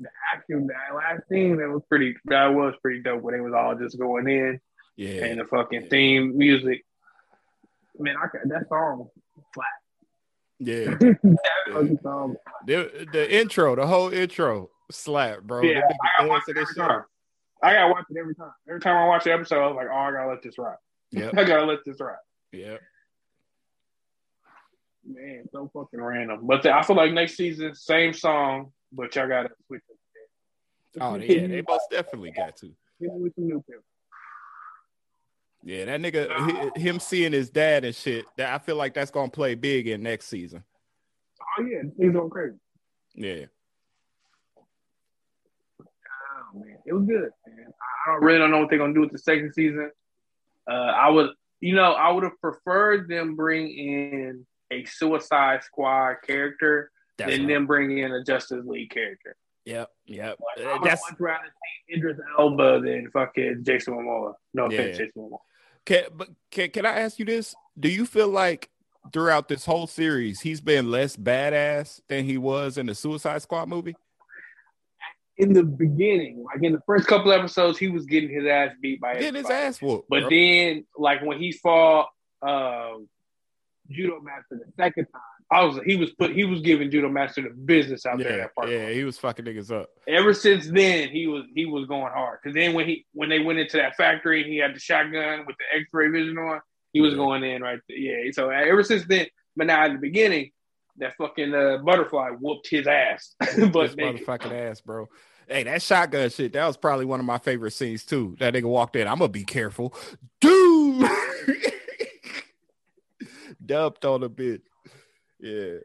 [SPEAKER 2] the action, that last scene, that was pretty. That was pretty dope when they was all just going in.
[SPEAKER 1] Yeah.
[SPEAKER 2] And the fucking theme music man, I can, that song flat.
[SPEAKER 1] Yeah. [LAUGHS] that song. The, the intro, the whole intro, slap, bro.
[SPEAKER 2] Yeah, I gotta, watch it every time. I gotta watch it every time. Every time I watch the episode, I was like, oh, I gotta let this ride.
[SPEAKER 1] Yeah. [LAUGHS]
[SPEAKER 2] I gotta let this ride.
[SPEAKER 1] Yeah.
[SPEAKER 2] Man, so fucking random. But the, I feel like next season, same song, but y'all gotta switch it.
[SPEAKER 1] Oh [LAUGHS] yeah, they most definitely got to.
[SPEAKER 2] With some new people.
[SPEAKER 1] Yeah, that nigga, him seeing his dad and shit. That I feel like that's gonna play big in next season.
[SPEAKER 2] Oh yeah, he's going crazy.
[SPEAKER 1] Yeah.
[SPEAKER 2] Oh man, it was good. Man. I don't really don't know what they're gonna do with the second season. Uh, I would, you know, I would have preferred them bring in a Suicide Squad character that's than them bring in a Justice League character.
[SPEAKER 1] Yep, yep.
[SPEAKER 2] Like, I would much rather see Idris Elba than fucking Jason Momoa. No offense, yeah. Jason Momoa.
[SPEAKER 1] Can but can can I ask you this? Do you feel like throughout this whole series he's been less badass than he was in the Suicide Squad movie?
[SPEAKER 2] In the beginning, like in the first couple episodes, he was getting his ass beat by
[SPEAKER 1] getting his ass whooped.
[SPEAKER 2] But bro. then, like when he fought uh, Judomaster the second time. I was he was put he was giving Judomaster the business out there.
[SPEAKER 1] Yeah,
[SPEAKER 2] That part.
[SPEAKER 1] yeah, he was fucking niggas up.
[SPEAKER 2] Ever since then, he was he was going hard. Because then when he when they went into that factory, he had the shotgun with the X ray vision on. He was
[SPEAKER 1] Yeah.
[SPEAKER 2] going in right there. Yeah. So ever since then, but now at the beginning, that fucking uh, butterfly whooped his ass. [LAUGHS] but they,
[SPEAKER 1] motherfucking ass, bro. Hey, that shotgun shit, that was probably one of my favorite scenes too. That nigga walked in. I'm gonna be careful. [LAUGHS] Dude [LAUGHS] dumped on a bitch. Yeah.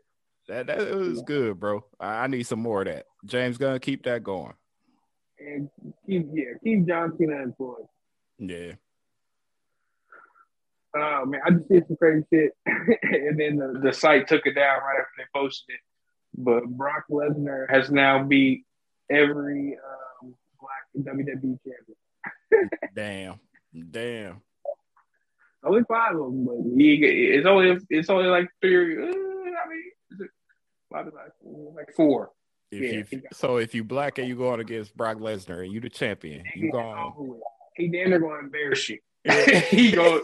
[SPEAKER 1] That that was good, bro. I, I need some more of that. James Gunn, keep that going.
[SPEAKER 2] and keep yeah keep John Cena employed.
[SPEAKER 1] Yeah.
[SPEAKER 2] Oh man, I just did some crazy shit, [LAUGHS] and then the, the site took it down right after they posted it. But Brock Lesnar has now beat every um, black WWE champion. [LAUGHS]
[SPEAKER 1] Damn. Damn.
[SPEAKER 2] Only five of them, but he, it's only it's only like three. Uh, I mean, is it, like, like four.
[SPEAKER 1] If
[SPEAKER 2] Yeah,
[SPEAKER 1] you so if you black and you going against Brock Lesnar and you the champion, you
[SPEAKER 2] It's
[SPEAKER 1] going
[SPEAKER 2] over with. He damn near going to embarrass you. [LAUGHS] [LAUGHS] he go.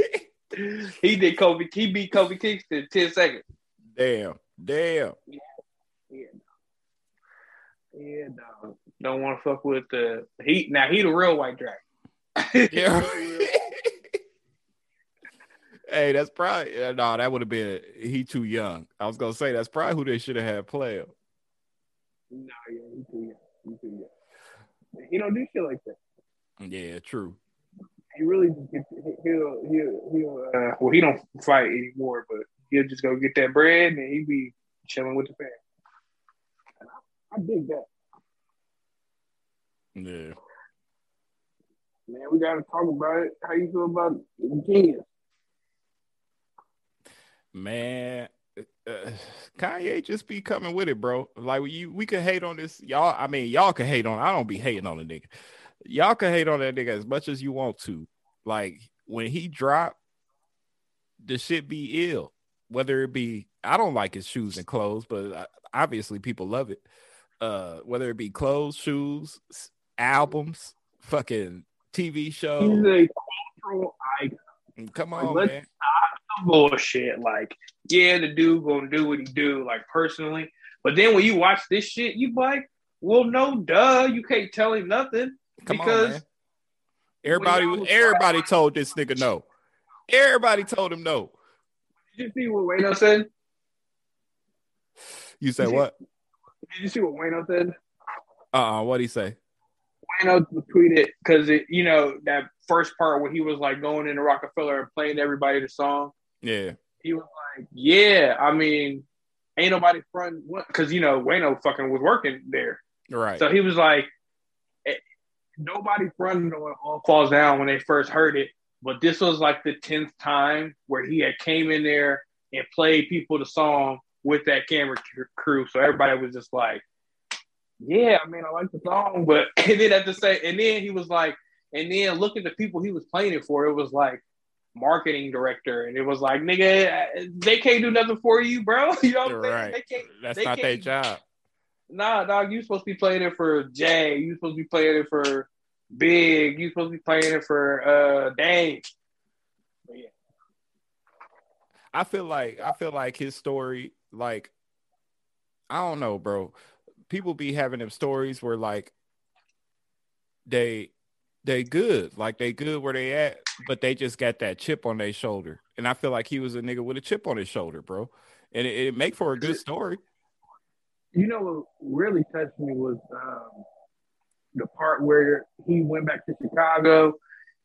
[SPEAKER 2] He did Kofi. He beat Kofi Kingston in ten seconds.
[SPEAKER 1] Damn. Damn.
[SPEAKER 2] Yeah, yeah. Don't want to fuck with the he. Now he the real white dragon.
[SPEAKER 1] Yeah. [LAUGHS] hey, that's probably no. That would have been he too young. I was gonna say that's probably who they should have had play
[SPEAKER 2] no, yeah, he too young. He too young. He don't do shit like that.
[SPEAKER 1] Yeah, true.
[SPEAKER 2] He really just get, he'll he'll he'll. Uh, well, he don't fight anymore, but he'll just go get that bread and he be chilling with the fam. And I, I dig that.
[SPEAKER 1] Yeah.
[SPEAKER 2] Man, we gotta talk about it. How you feel about jeen-yuhs?
[SPEAKER 1] Man, uh, Kanye just be coming with it, bro. Like you, we can hate on this, y'all. I mean, y'all can hate on. I don't be hating on the nigga. Y'all can hate on that nigga as much as you want to. Like when he drop, the shit be ill. Whether it be, I don't like his shoes and clothes, but uh, obviously people love it. Uh, whether it be clothes, shoes, albums, fucking TV
[SPEAKER 2] He's
[SPEAKER 1] shows.
[SPEAKER 2] a cultural icon.
[SPEAKER 1] Come
[SPEAKER 2] Like,
[SPEAKER 1] on,
[SPEAKER 2] let's-
[SPEAKER 1] man.
[SPEAKER 2] Bullshit. Like, yeah, the dude gonna do what he do, like personally. But then when you watch this shit, you like, well, no, duh, you can't tell him nothing
[SPEAKER 1] Come
[SPEAKER 2] because
[SPEAKER 1] on. Everybody,
[SPEAKER 2] was
[SPEAKER 1] everybody
[SPEAKER 2] fighting-
[SPEAKER 1] told this nigga no. Everybody told him no.
[SPEAKER 2] did you see what Wayno said?
[SPEAKER 1] You say
[SPEAKER 2] Did you-
[SPEAKER 1] what?
[SPEAKER 2] Did you see what Wayno said?
[SPEAKER 1] Uh, uh what he say?
[SPEAKER 2] Wayno tweeted because it, you know, that first part where he was like going into Rockefeller and playing everybody the song.
[SPEAKER 1] Yeah,
[SPEAKER 2] He was like, yeah, I mean, ain't nobody front because you know Wayno fucking was working there.
[SPEAKER 1] right.
[SPEAKER 2] So he was like, eh, nobody fronted on All Falls Down when they first heard it, but this was like the tenth time where he had came in there and played people the song with that camera crew. So everybody was just like, "Yeah, I mean, I like the song," but [LAUGHS] and then at the same, and then he was like, and then look at the people he was playing it for. It was like marketing director, and it was like, nigga, they can't do nothing for you, bro. [LAUGHS] You know what I'm saying?
[SPEAKER 1] right.
[SPEAKER 2] They can't.
[SPEAKER 1] That's
[SPEAKER 2] they
[SPEAKER 1] not their job.
[SPEAKER 2] Nah, dog, you supposed to be playing it for Jay. You supposed to be playing it for Big. You supposed to be playing it for uh Dave. But yeah,
[SPEAKER 1] I feel like I feel like his story, like I don't know, bro. People be having them stories where like they they good, like they good where they at, but they just got that chip on their shoulder. And I feel like he was a nigga with a chip on his shoulder, bro. And it, it make for a good story.
[SPEAKER 2] you know what really touched me was um, the part where he went back to Chicago,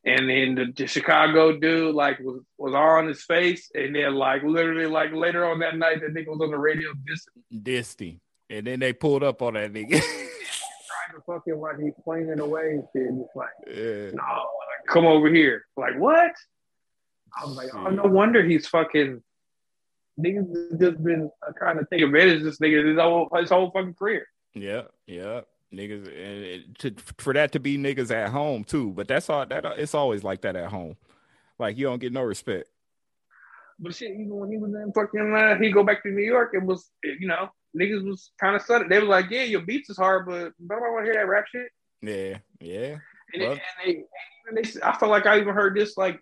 [SPEAKER 2] and then the, the Chicago dude like was was on his face, and then like literally like later on that night, that nigga was on the radio just
[SPEAKER 1] Disty. And then they pulled up on that nigga. [LAUGHS]
[SPEAKER 2] to fucking like he's playing it away and shit. And it's like,
[SPEAKER 1] yeah.
[SPEAKER 2] no, like, come over here. Like what? I was like, oh, no wonder he's fucking. Niggas just been trying to take advantage of this nigga his whole his whole fucking career.
[SPEAKER 1] Yeah, yeah, niggas, and it, to, for that to be niggas at home too. But that's all. That it's always like that at home. Like you don't get no respect.
[SPEAKER 2] But shit, even when he was in fucking, uh, he go back to New York it was, you know, niggas was kind of sudden. They was like, yeah, your beats is hard, but nobody want to hear that rap shit.
[SPEAKER 1] Yeah, yeah.
[SPEAKER 2] And,
[SPEAKER 1] Well-
[SPEAKER 2] and they, and they, I felt like I even heard this like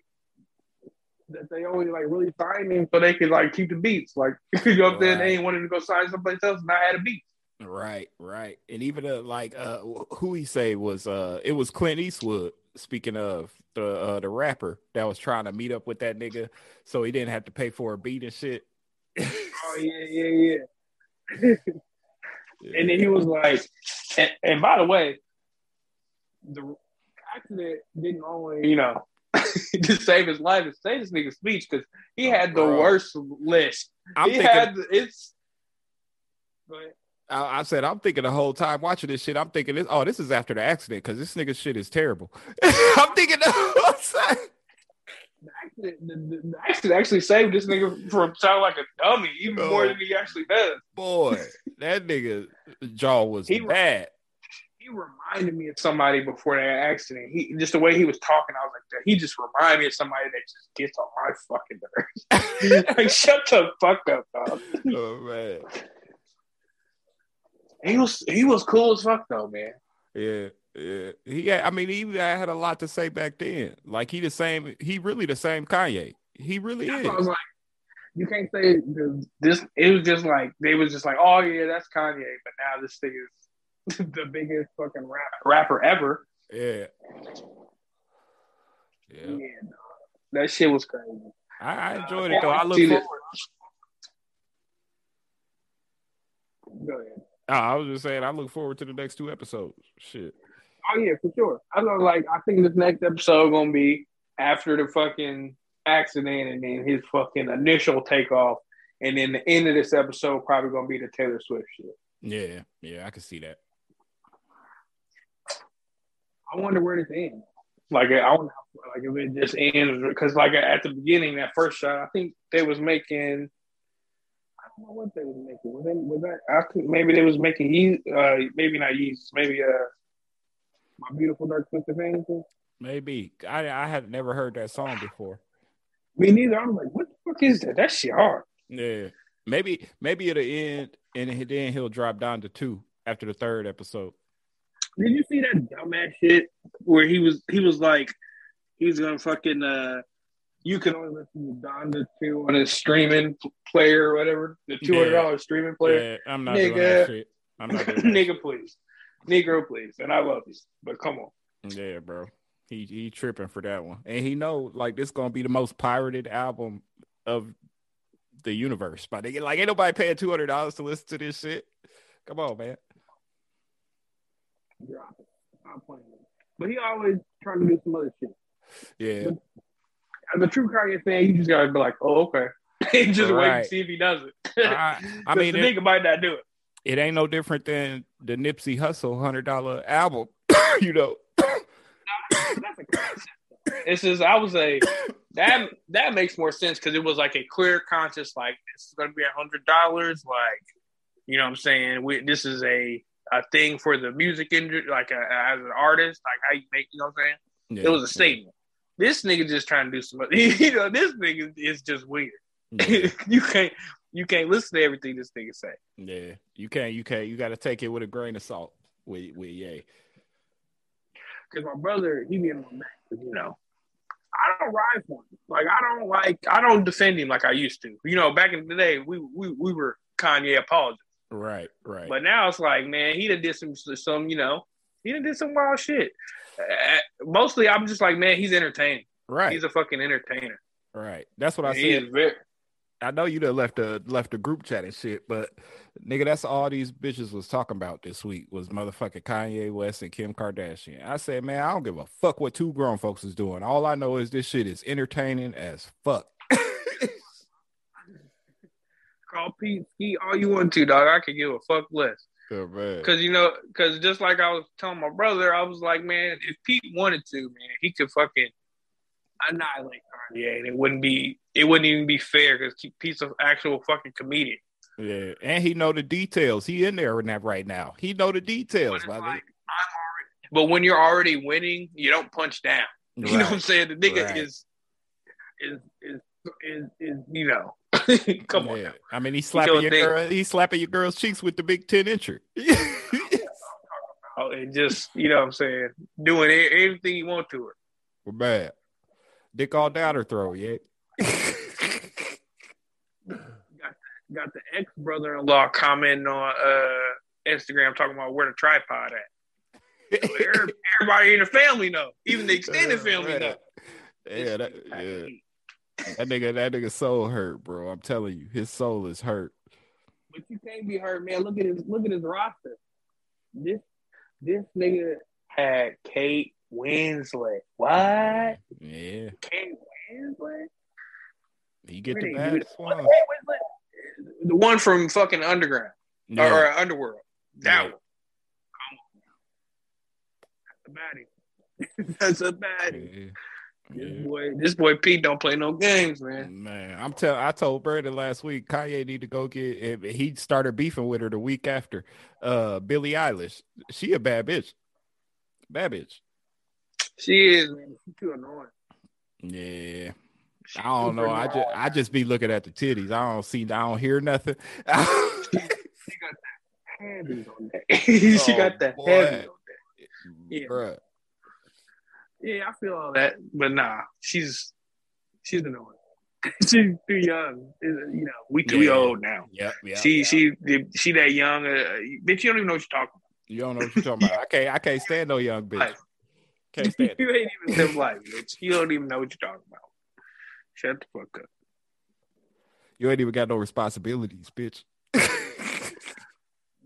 [SPEAKER 2] that they only like really signed him so they could like keep the beats. Like [LAUGHS] you know what I'm saying? They ain't wanted to go sign someplace else and not had a beat.
[SPEAKER 1] Right, right. And even uh, like uh who he say was uh it was Clint Eastwood, speaking of the uh the rapper that was trying to meet up with that nigga so he didn't have to pay for a beat and shit.
[SPEAKER 2] oh yeah, yeah, yeah. [LAUGHS] And then he was like and, and by the way, the accident didn't only, you know, [LAUGHS] to save his life and save this nigga's speech because he oh, had the Bro. worst list. I'm he thinking, had it's.
[SPEAKER 1] I, I, said I'm thinking the whole time watching this shit. I'm thinking this. Oh, this is after the accident because this nigga shit is terrible. [LAUGHS] I'm thinking. The,
[SPEAKER 2] the accident, the, accident actually saved this nigga from sounding like a dummy even oh, more than he actually does.
[SPEAKER 1] Boy, that nigga jaw was he, bad
[SPEAKER 2] he reminded me of somebody before that accident. He just the way he was talking, I was like. He just reminded me of somebody that just gets on my fucking nerves. [LAUGHS] like, shut the fuck up, dog. Oh man. He was he was cool as fuck though, man.
[SPEAKER 1] Yeah, yeah. He had, I mean, he had a lot to say back then. Like he the same. He really the same Kanye. He really
[SPEAKER 2] that's
[SPEAKER 1] is.
[SPEAKER 2] I was like, you can't say this. It was just like they was just like, oh yeah, that's Kanye. But now this thing is [LAUGHS] the biggest fucking rap, rapper ever.
[SPEAKER 1] Yeah.
[SPEAKER 2] Yeah. yeah no. That shit was crazy.
[SPEAKER 1] I, I enjoyed uh, it though. I look forward. Go ahead. Oh, I was just saying, I look forward to the next two episodes. Shit.
[SPEAKER 2] Oh yeah, for sure. I know, like, I think this next episode gonna be after the fucking accident, and then his fucking initial takeoff, and then the end of this episode probably gonna be the Taylor Swift shit.
[SPEAKER 1] Yeah, yeah, I can see that.
[SPEAKER 2] I wonder where this ends. Like I don't know, like if it just ends because like at the beginning that first shot, I think they was making. I don't know what they was making. Was, they, was that? I think maybe they was making Ye, uh, maybe not Yeezus, maybe uh, my beautiful dark twisted fantasy.
[SPEAKER 1] Maybe I I had never heard that song before.
[SPEAKER 2] Me neither. I'm like, what the fuck is that? That shit hard.
[SPEAKER 1] Yeah, maybe maybe it'll end and then he'll drop down to two after the third episode.
[SPEAKER 2] Did you see that dumbass shit where he was he was like he's gonna fucking uh you can only listen to Donda two on his streaming player or whatever the two hundred dollars yeah. streaming player.
[SPEAKER 1] Yeah, I'm not nigga, doing that shit. I'm not doing [LAUGHS]
[SPEAKER 2] nigga, please, Negro, please, and I love you, but come on.
[SPEAKER 1] Yeah, bro, he he tripping for that one, and he know like this gonna be the most pirated album of the universe. But like, ain't nobody paying two hundred dollars to listen to this shit. Come on, man
[SPEAKER 2] drop. I'm playing. But he always trying to do some other shit.
[SPEAKER 1] Yeah.
[SPEAKER 2] But as a true Kanye fan, you just gotta be like, oh, okay. [LAUGHS] and just right. wait and see if he does it.
[SPEAKER 1] I, I [LAUGHS] mean,
[SPEAKER 2] the nigga might not do it.
[SPEAKER 1] It ain't no different than the Nipsey Hussle hundred dollar album, [COUGHS] you know. [COUGHS]
[SPEAKER 2] that's a. It's just I was a that that makes more sense because it was like a clear conscious like this is gonna be a hundred dollars like you know what I'm saying we, this is a a thing for the music industry, like a, as an artist, like how you make, you know what I'm saying? Yeah, it was a statement. Yeah. This nigga just trying to do some, [LAUGHS] you know, this nigga is just weird. Yeah. [LAUGHS] you can't, you can't listen to everything this nigga say.
[SPEAKER 1] Yeah, you can't, you can't, you got to take it with a grain of salt. With, with yeah.
[SPEAKER 2] Because my brother, he be in my back, you know. I don't ride for him. Like I don't like I don't defend him like I used to. You know, back in the day, we we, we were Kanye apologists.
[SPEAKER 1] Right, right.
[SPEAKER 2] But now it's like, man, he done did some, some, you know, he done did some wild shit. Uh, mostly, I'm just like, man, he's entertaining.
[SPEAKER 1] Right.
[SPEAKER 2] He's a fucking entertainer.
[SPEAKER 1] Right. That's what I said. Very- I know you done left a left a group chat and shit, but nigga, that's all these bitches was talking about this week was motherfucking Kanye West and Kim Kardashian. I said, man, I don't give a fuck what two grown folks is doing. All I know is this shit is entertaining as fuck [LAUGHS]
[SPEAKER 2] call Pete Ski all you want to, dog. I could give a fuck less.
[SPEAKER 1] Oh,
[SPEAKER 2] Cause you know, cause just like I was telling my brother, I was like, man, if Pete wanted to, man, he could fucking annihilate Kanye, and it wouldn't be, it wouldn't even be fair because Pete's an actual fucking comedian.
[SPEAKER 1] Yeah, and he know the details. He in there in that right now. He know the details. But, like, already,
[SPEAKER 2] but when you're already winning, you don't punch down. Right. [LAUGHS] You know what I'm saying? The nigga right. is, is is is is you know [LAUGHS] Come on.
[SPEAKER 1] I mean, he's slapping your girl, he's slapping your girl's cheeks with the big 10 incher. [LAUGHS]
[SPEAKER 2] oh, and just, you know what I'm saying, doing anything you want to her.
[SPEAKER 1] We're bad. Dick all down her throat, yeah.
[SPEAKER 2] got, got the ex brother in law commenting on uh, Instagram talking about where the tripod at. So everybody in the family know, even the extended family know.
[SPEAKER 1] Yeah, that, yeah. that nigga, that nigga soul hurt, bro. I'm telling you, his soul is hurt.
[SPEAKER 2] But you can't be hurt, man. Look at his look at his roster. This this nigga had Kate Winslet. What?
[SPEAKER 1] Yeah.
[SPEAKER 2] Kate Winslet?
[SPEAKER 1] He get the baddest one. Kate
[SPEAKER 2] Winslet? The one from fucking Underground yeah. or, or Underworld. That yeah. one. Come on. That's a baddie. [LAUGHS] That's a baddie. Yeah. This boy, this boy Pete don't play no games, man.
[SPEAKER 1] Man, I'm telling. I told Brandon last week Kanye need to go get. He started beefing with her the week after. Uh, Billie Eilish, she a bad bitch. Bad bitch.
[SPEAKER 2] She is, man. She's too annoying.
[SPEAKER 1] Yeah. I don't know. I just I just be looking at the titties. I don't see. I don't hear nothing. [LAUGHS] she got
[SPEAKER 2] the heavy on that. [LAUGHS] she oh, got the heavy on that. Yeah. Bruh. Yeah, I feel all that, but nah, she's she's annoying. [LAUGHS] she's too young. You know, we too yeah. old now.
[SPEAKER 1] Yeah, yeah.
[SPEAKER 2] She she she that young. Uh, bitch, you don't even know what you're talking about.
[SPEAKER 1] You don't know what you're talking about. I can't I can't stand no young bitch. Can't [LAUGHS] stand.
[SPEAKER 2] you ain't even live life, bitch. You don't even know what you're talking about. Shut the fuck up.
[SPEAKER 1] You ain't even got no responsibilities, bitch. [LAUGHS]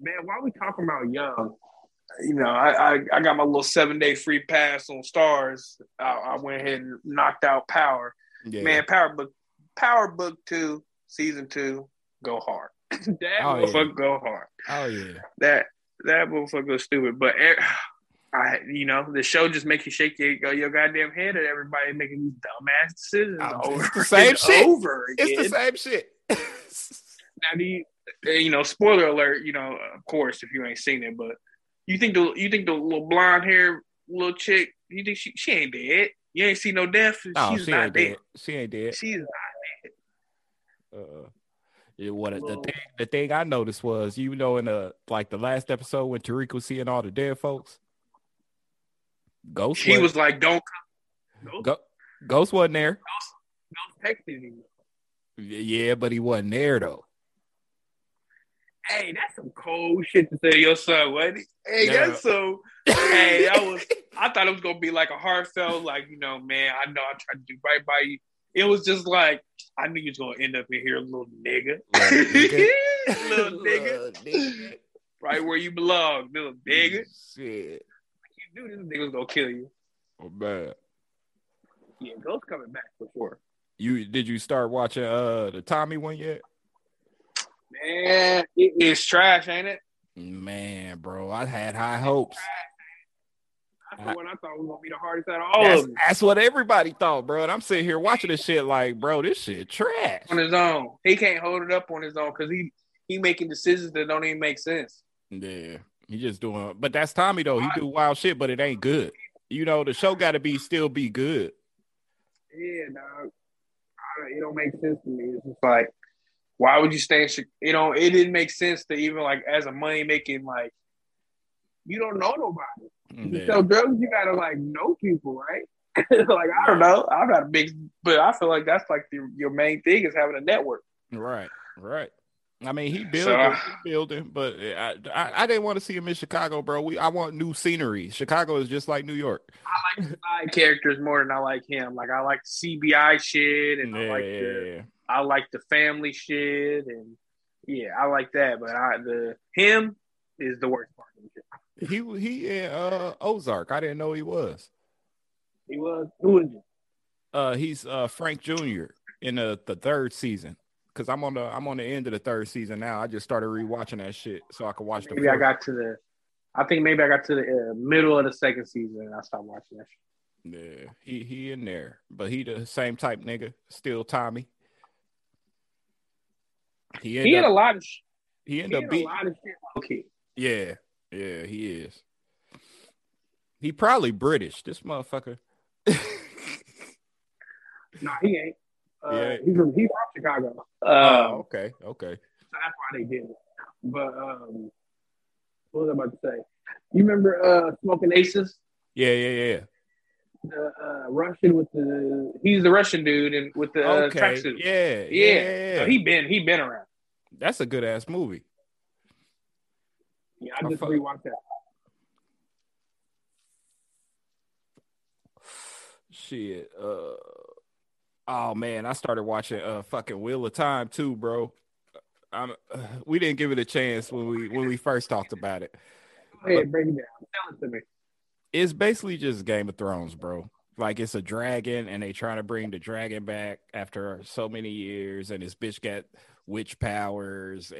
[SPEAKER 2] Man, why are we talking about young? you know, I, I, I got my little seven day free pass on Starz. I, I went ahead and knocked out Power. Yeah. Man, Power Book, Power Book Two, Season Two, go hard. [LAUGHS] that oh, motherfucker yeah. go hard.
[SPEAKER 1] Oh yeah,
[SPEAKER 2] that that motherfucker was stupid. But eh, I, you know, the show just makes you shake your, your goddamn head at everybody making these dumbass decisions oh, over
[SPEAKER 1] the same shit. Over again. It's the same shit. [LAUGHS]
[SPEAKER 2] now, do you, you know, spoiler alert? You know, of course, if you ain't seen it, but you think the you think the little blonde hair little chick? You think she she ain't dead? You ain't see no death.
[SPEAKER 1] No, She's she not ain't dead. dead. She ain't dead.
[SPEAKER 2] She's not dead.
[SPEAKER 1] Uh, yeah, what the thing the thing I noticed was you know in the like the last episode when Tariq was seeing all the dead folks. Ghost.
[SPEAKER 2] He was like, "Don't
[SPEAKER 1] come." Ghost, Ghost wasn't there.
[SPEAKER 2] Ghost, Ghost texted.
[SPEAKER 1] Yeah, but he wasn't there though.
[SPEAKER 2] Hey, that's some cold shit to say to your son, wasn't it? Hey, yeah. that's so. [LAUGHS] hey, that was. I thought it was gonna be like a heartfelt, like you know, man. I know I tried to do right by you. It was just like I knew you was gonna end up in here, little nigga, little [LAUGHS] nigga, little [LAUGHS] nigga. nigga. right where you belong, little nigga.
[SPEAKER 1] Shit,
[SPEAKER 2] knew this nigga was gonna kill you.
[SPEAKER 1] Oh man.
[SPEAKER 2] Yeah, Ghost coming back for sure.
[SPEAKER 1] You did you start watching uh the Tommy one yet?
[SPEAKER 2] Man, it is trash, ain't it?
[SPEAKER 1] Man, bro, I had high hopes.
[SPEAKER 2] That's what I thought was gonna be the hardest out of all
[SPEAKER 1] that's,
[SPEAKER 2] of them.
[SPEAKER 1] That's what everybody thought, bro. And I'm sitting here watching this shit like, bro, this shit trash.
[SPEAKER 2] On his own, he can't hold it up on his own because he he making decisions that don't even make sense.
[SPEAKER 1] Yeah, he just doing. But that's Tommy though. He do wild shit, but it ain't good. You know, the show got to be still be good.
[SPEAKER 2] Yeah, dog. It don't make sense to me. It's just like why would you stay in you know it didn't make sense to even like as a money making like you don't know nobody yeah. Mm-hmm. so drugs you gotta like know people right [LAUGHS] like i don't know i'm not a big but i feel like that's like the, your main thing is having a network
[SPEAKER 1] right right I mean, he building, so, he building, but I, I, I didn't want to see him in Chicago, bro. We I want new scenery. Chicago is just like New York.
[SPEAKER 2] I like side characters more than I like him. Like I like CBI shit, and yeah, I like the I like the family shit, and yeah, I like that. But I the him is the worst part.
[SPEAKER 1] He he in uh, Ozark. I didn't know he was.
[SPEAKER 2] He was who is he?
[SPEAKER 1] Uh, he's uh Frank Jr. in the, the third season. Cause I'm on the I'm on the end of the third season now. I just started rewatching that shit so I could watch
[SPEAKER 2] maybe the. Maybe I got to the. I think maybe I got to the uh, middle of the second season and I stopped watching that shit.
[SPEAKER 1] Yeah, he he in there, but he the same type nigga, still Tommy.
[SPEAKER 2] He, he had a lot of.
[SPEAKER 1] He ended he up beating
[SPEAKER 2] a lot of shit. Okay.
[SPEAKER 1] Yeah, yeah, he is. He probably British. This motherfucker.
[SPEAKER 2] no, [LAUGHS] nah, he ain't. Uh, yeah. He's from he's from Chicago. Oh, uh,
[SPEAKER 1] oh, okay, okay.
[SPEAKER 2] So that's why they did it. But um, what was I about to say? You remember uh, Smoking Aces?
[SPEAKER 1] Yeah, yeah, yeah.
[SPEAKER 2] the uh, Russian with the he's the Russian dude and with the uh, tracksuit.
[SPEAKER 1] yeah,
[SPEAKER 2] Yeah.
[SPEAKER 1] yeah,
[SPEAKER 2] So he been he been around.
[SPEAKER 1] That's a good ass movie.
[SPEAKER 2] Yeah, I just
[SPEAKER 1] fuck-
[SPEAKER 2] rewatched that.
[SPEAKER 1] Shit. Uh, oh man, I started watching uh fucking Wheel of Time too, bro. I'm, uh, [SIGHS] we didn't give it a chance when we when we first talked about it.
[SPEAKER 2] Go ahead, break it down. Tell it to me.
[SPEAKER 1] It's basically just Game of Thrones, bro. Like it's a dragon, and they trying to bring the dragon back after so many years, and this bitch got witch powers.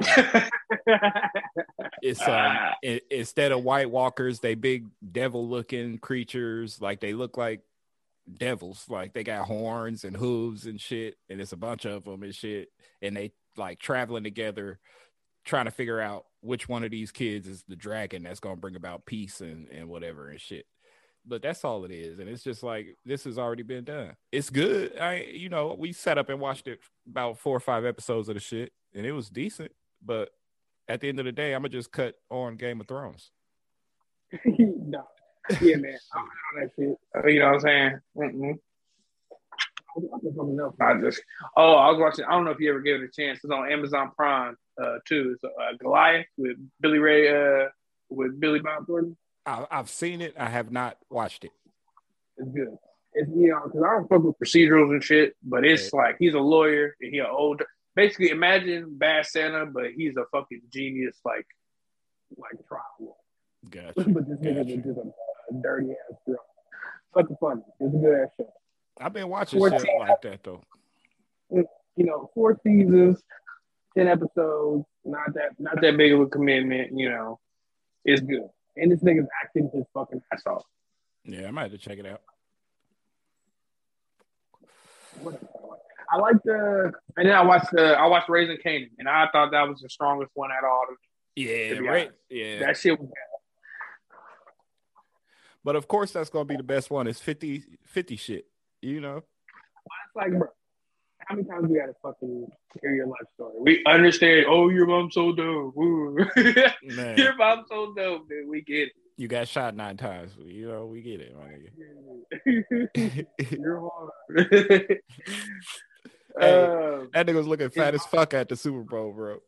[SPEAKER 1] It's um [LAUGHS] i- instead of White Walkers, they big devil looking creatures. Like they look like devils. Like they got horns and hooves and shit, and it's a bunch of them and shit. And they like traveling together, trying to figure out which one of these kids is the dragon that's gonna bring about peace and and whatever and shit. But that's all it is, and it's just like this has already been done. It's good. I you know we sat up and watched it about four or five episodes of the shit, and it was decent. But at the end of the day, I'm gonna just cut on Game of Thrones. [LAUGHS]
[SPEAKER 2] no. Yeah, man. I'm on that shit. Uh, You know what I'm saying? Mm-mm. I was watching something else. I just oh, I was watching. I don't know if you ever gave it a chance. It's on Amazon Prime uh, too. It's uh, Goliath with Billy Ray uh, with Billy Bob Thornton.
[SPEAKER 1] I, I've seen it. I have not watched it.
[SPEAKER 2] It's good. It's you know because I don't fuck with procedurals and shit, but it's like he's a lawyer and he an old. Basically, imagine Bad Santa, but he's a fucking genius, like like trial lawyer.
[SPEAKER 1] Gotcha. [LAUGHS]
[SPEAKER 2] but this nigga is just a, dirty ass girl. Fucking funny. It's a good ass show.
[SPEAKER 1] I've been watching
[SPEAKER 2] Fourteen.
[SPEAKER 1] shit like that though.
[SPEAKER 2] you know, four seasons, ten episodes, not that not that big of a commitment, you know. It's good. And this nigga's acting his fucking ass off.
[SPEAKER 1] Yeah, I might have to check it out.
[SPEAKER 2] I like? The and then I watched the I watched Raising Kanan and I thought that was the strongest one at all.
[SPEAKER 1] Yeah, right. Yeah,
[SPEAKER 2] That shit was
[SPEAKER 1] but of course that's gonna be the best one. It's 50, 50 shit. You know.
[SPEAKER 2] it's like bro, how many times we gotta fucking hear your life story? We understand, oh your mom's so dope. [LAUGHS]
[SPEAKER 1] Man,
[SPEAKER 2] your mom's so dope, dude. We get it.
[SPEAKER 1] you got shot nine times. You know, we get it, my nigga. [LAUGHS]
[SPEAKER 2] You're hard. [LAUGHS]
[SPEAKER 1] Hey.
[SPEAKER 2] Um,
[SPEAKER 1] that nigga was looking fat as fuck at the Super Bowl, bro.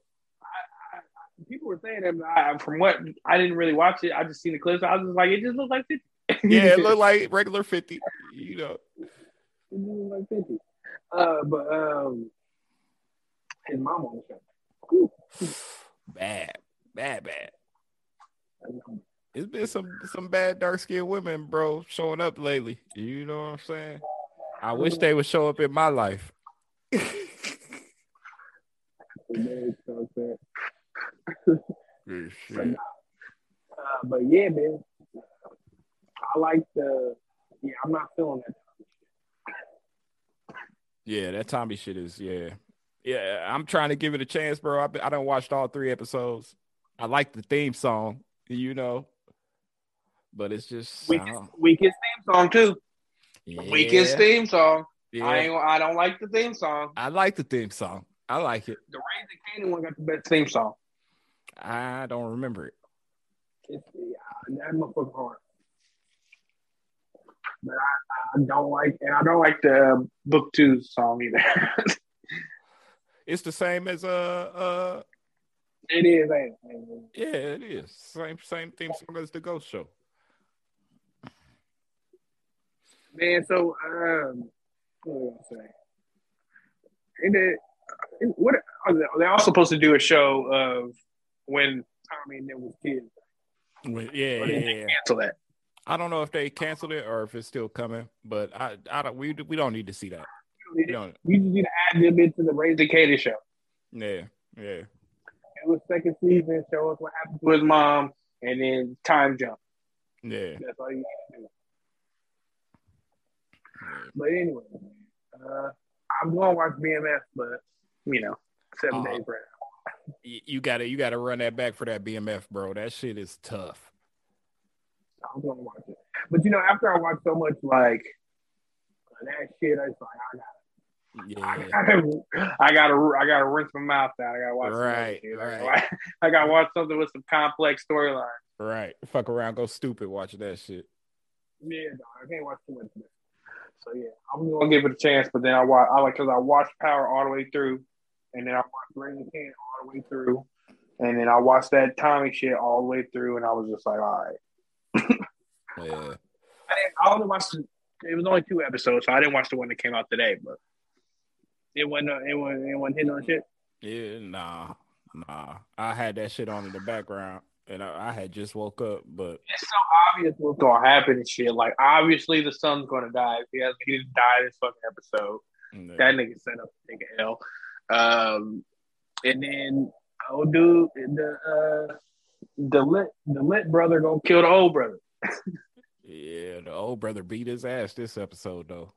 [SPEAKER 2] People were saying that, I, from what I didn't really watch it, I just seen the clips. I was just like, it just looks like fifty. [LAUGHS]
[SPEAKER 1] Yeah, it looked like regular fifty. You know.
[SPEAKER 2] it looked like fifty. Uh, but um, his mom on the show.
[SPEAKER 1] Bad, bad, bad. It's been some some bad dark skinned women, bro, showing up lately. You know what I'm saying? I wish they would show up in my life. [LAUGHS]
[SPEAKER 2] Man, [LAUGHS] so But,
[SPEAKER 1] shit.
[SPEAKER 2] uh, but yeah, man, I like the. Yeah, I'm not feeling that.
[SPEAKER 1] Yeah, that Tommy shit is yeah, yeah. I'm trying to give it a chance, bro. I I don't watched all three episodes. I like the theme song, you know, but it's just I
[SPEAKER 2] Weakest,
[SPEAKER 1] don't-
[SPEAKER 2] weakest theme song too.
[SPEAKER 1] yeah,
[SPEAKER 2] Weakest theme song.
[SPEAKER 1] yeah.
[SPEAKER 2] I ain't. I don't like the theme song.
[SPEAKER 1] I like the theme song. I like it.
[SPEAKER 2] The Raising Kanan one got the best theme song.
[SPEAKER 1] I don't remember it.
[SPEAKER 2] It's, yeah, that motherfucker hard. But I, I don't like, and I don't like the book two song either. [LAUGHS]
[SPEAKER 1] It's the same as uh uh
[SPEAKER 2] it is,
[SPEAKER 1] yeah, it is same same theme song as the Ghost Show.
[SPEAKER 2] man. So, um, what was I say? And it, what are they, they're all supposed to do a show of when Tommy and them was kids.
[SPEAKER 1] Well, yeah, yeah, yeah.
[SPEAKER 2] cancel that?
[SPEAKER 1] I don't know if they canceled it or if it's still coming, but I I don't we we don't need to see that. We don't.
[SPEAKER 2] Just need to add them into the Raising Katie show.
[SPEAKER 1] Yeah, yeah.
[SPEAKER 2] It was second season. Show us what happened to his mom, and then time jump.
[SPEAKER 1] Yeah.
[SPEAKER 2] That's all you need to do. But anyway, uh, I'm going to watch BMF, but you know, 7
[SPEAKER 1] Uh,
[SPEAKER 2] days.
[SPEAKER 1] Y- You gotta you gotta run that back for that BMF, bro. That shit is tough.
[SPEAKER 2] I'm to watch it. But you know, after I watch so much like that shit, I was like, I got.
[SPEAKER 1] Yeah.
[SPEAKER 2] I gotta, I gotta, I gotta rinse my mouth out. I gotta watch,
[SPEAKER 1] Right, right.
[SPEAKER 2] I gotta watch something with some complex storyline.
[SPEAKER 1] Right. Fuck around, go stupid watching that shit.
[SPEAKER 2] Yeah, no, I can't watch too much of that. So yeah, I'm gonna give it a chance, but then I watch I like because I watched Power all the way through, and then I watched Rain Can all the way through, and then I watched that Tommy shit all the way through, and I was just like, all right.
[SPEAKER 1] Yeah.
[SPEAKER 2] I didn't. I only watched. It was only two episodes, so I didn't watch the one that came out today. But it wasn't. Uh, it wasn't. It wasn't hitting on shit.
[SPEAKER 1] Yeah, nah, nah. I had that shit on in the background, and I, I had just woke up, but
[SPEAKER 2] It's so obvious what's gonna happen and shit. Like obviously the son's gonna die. If he has, he didn't die this fucking episode.
[SPEAKER 1] yeah,
[SPEAKER 2] That nigga set up to take a L. Um, and then old dude, the uh, the lit the lit brother gonna kill the old brother.
[SPEAKER 1] yeah, the old brother beat his ass this episode though.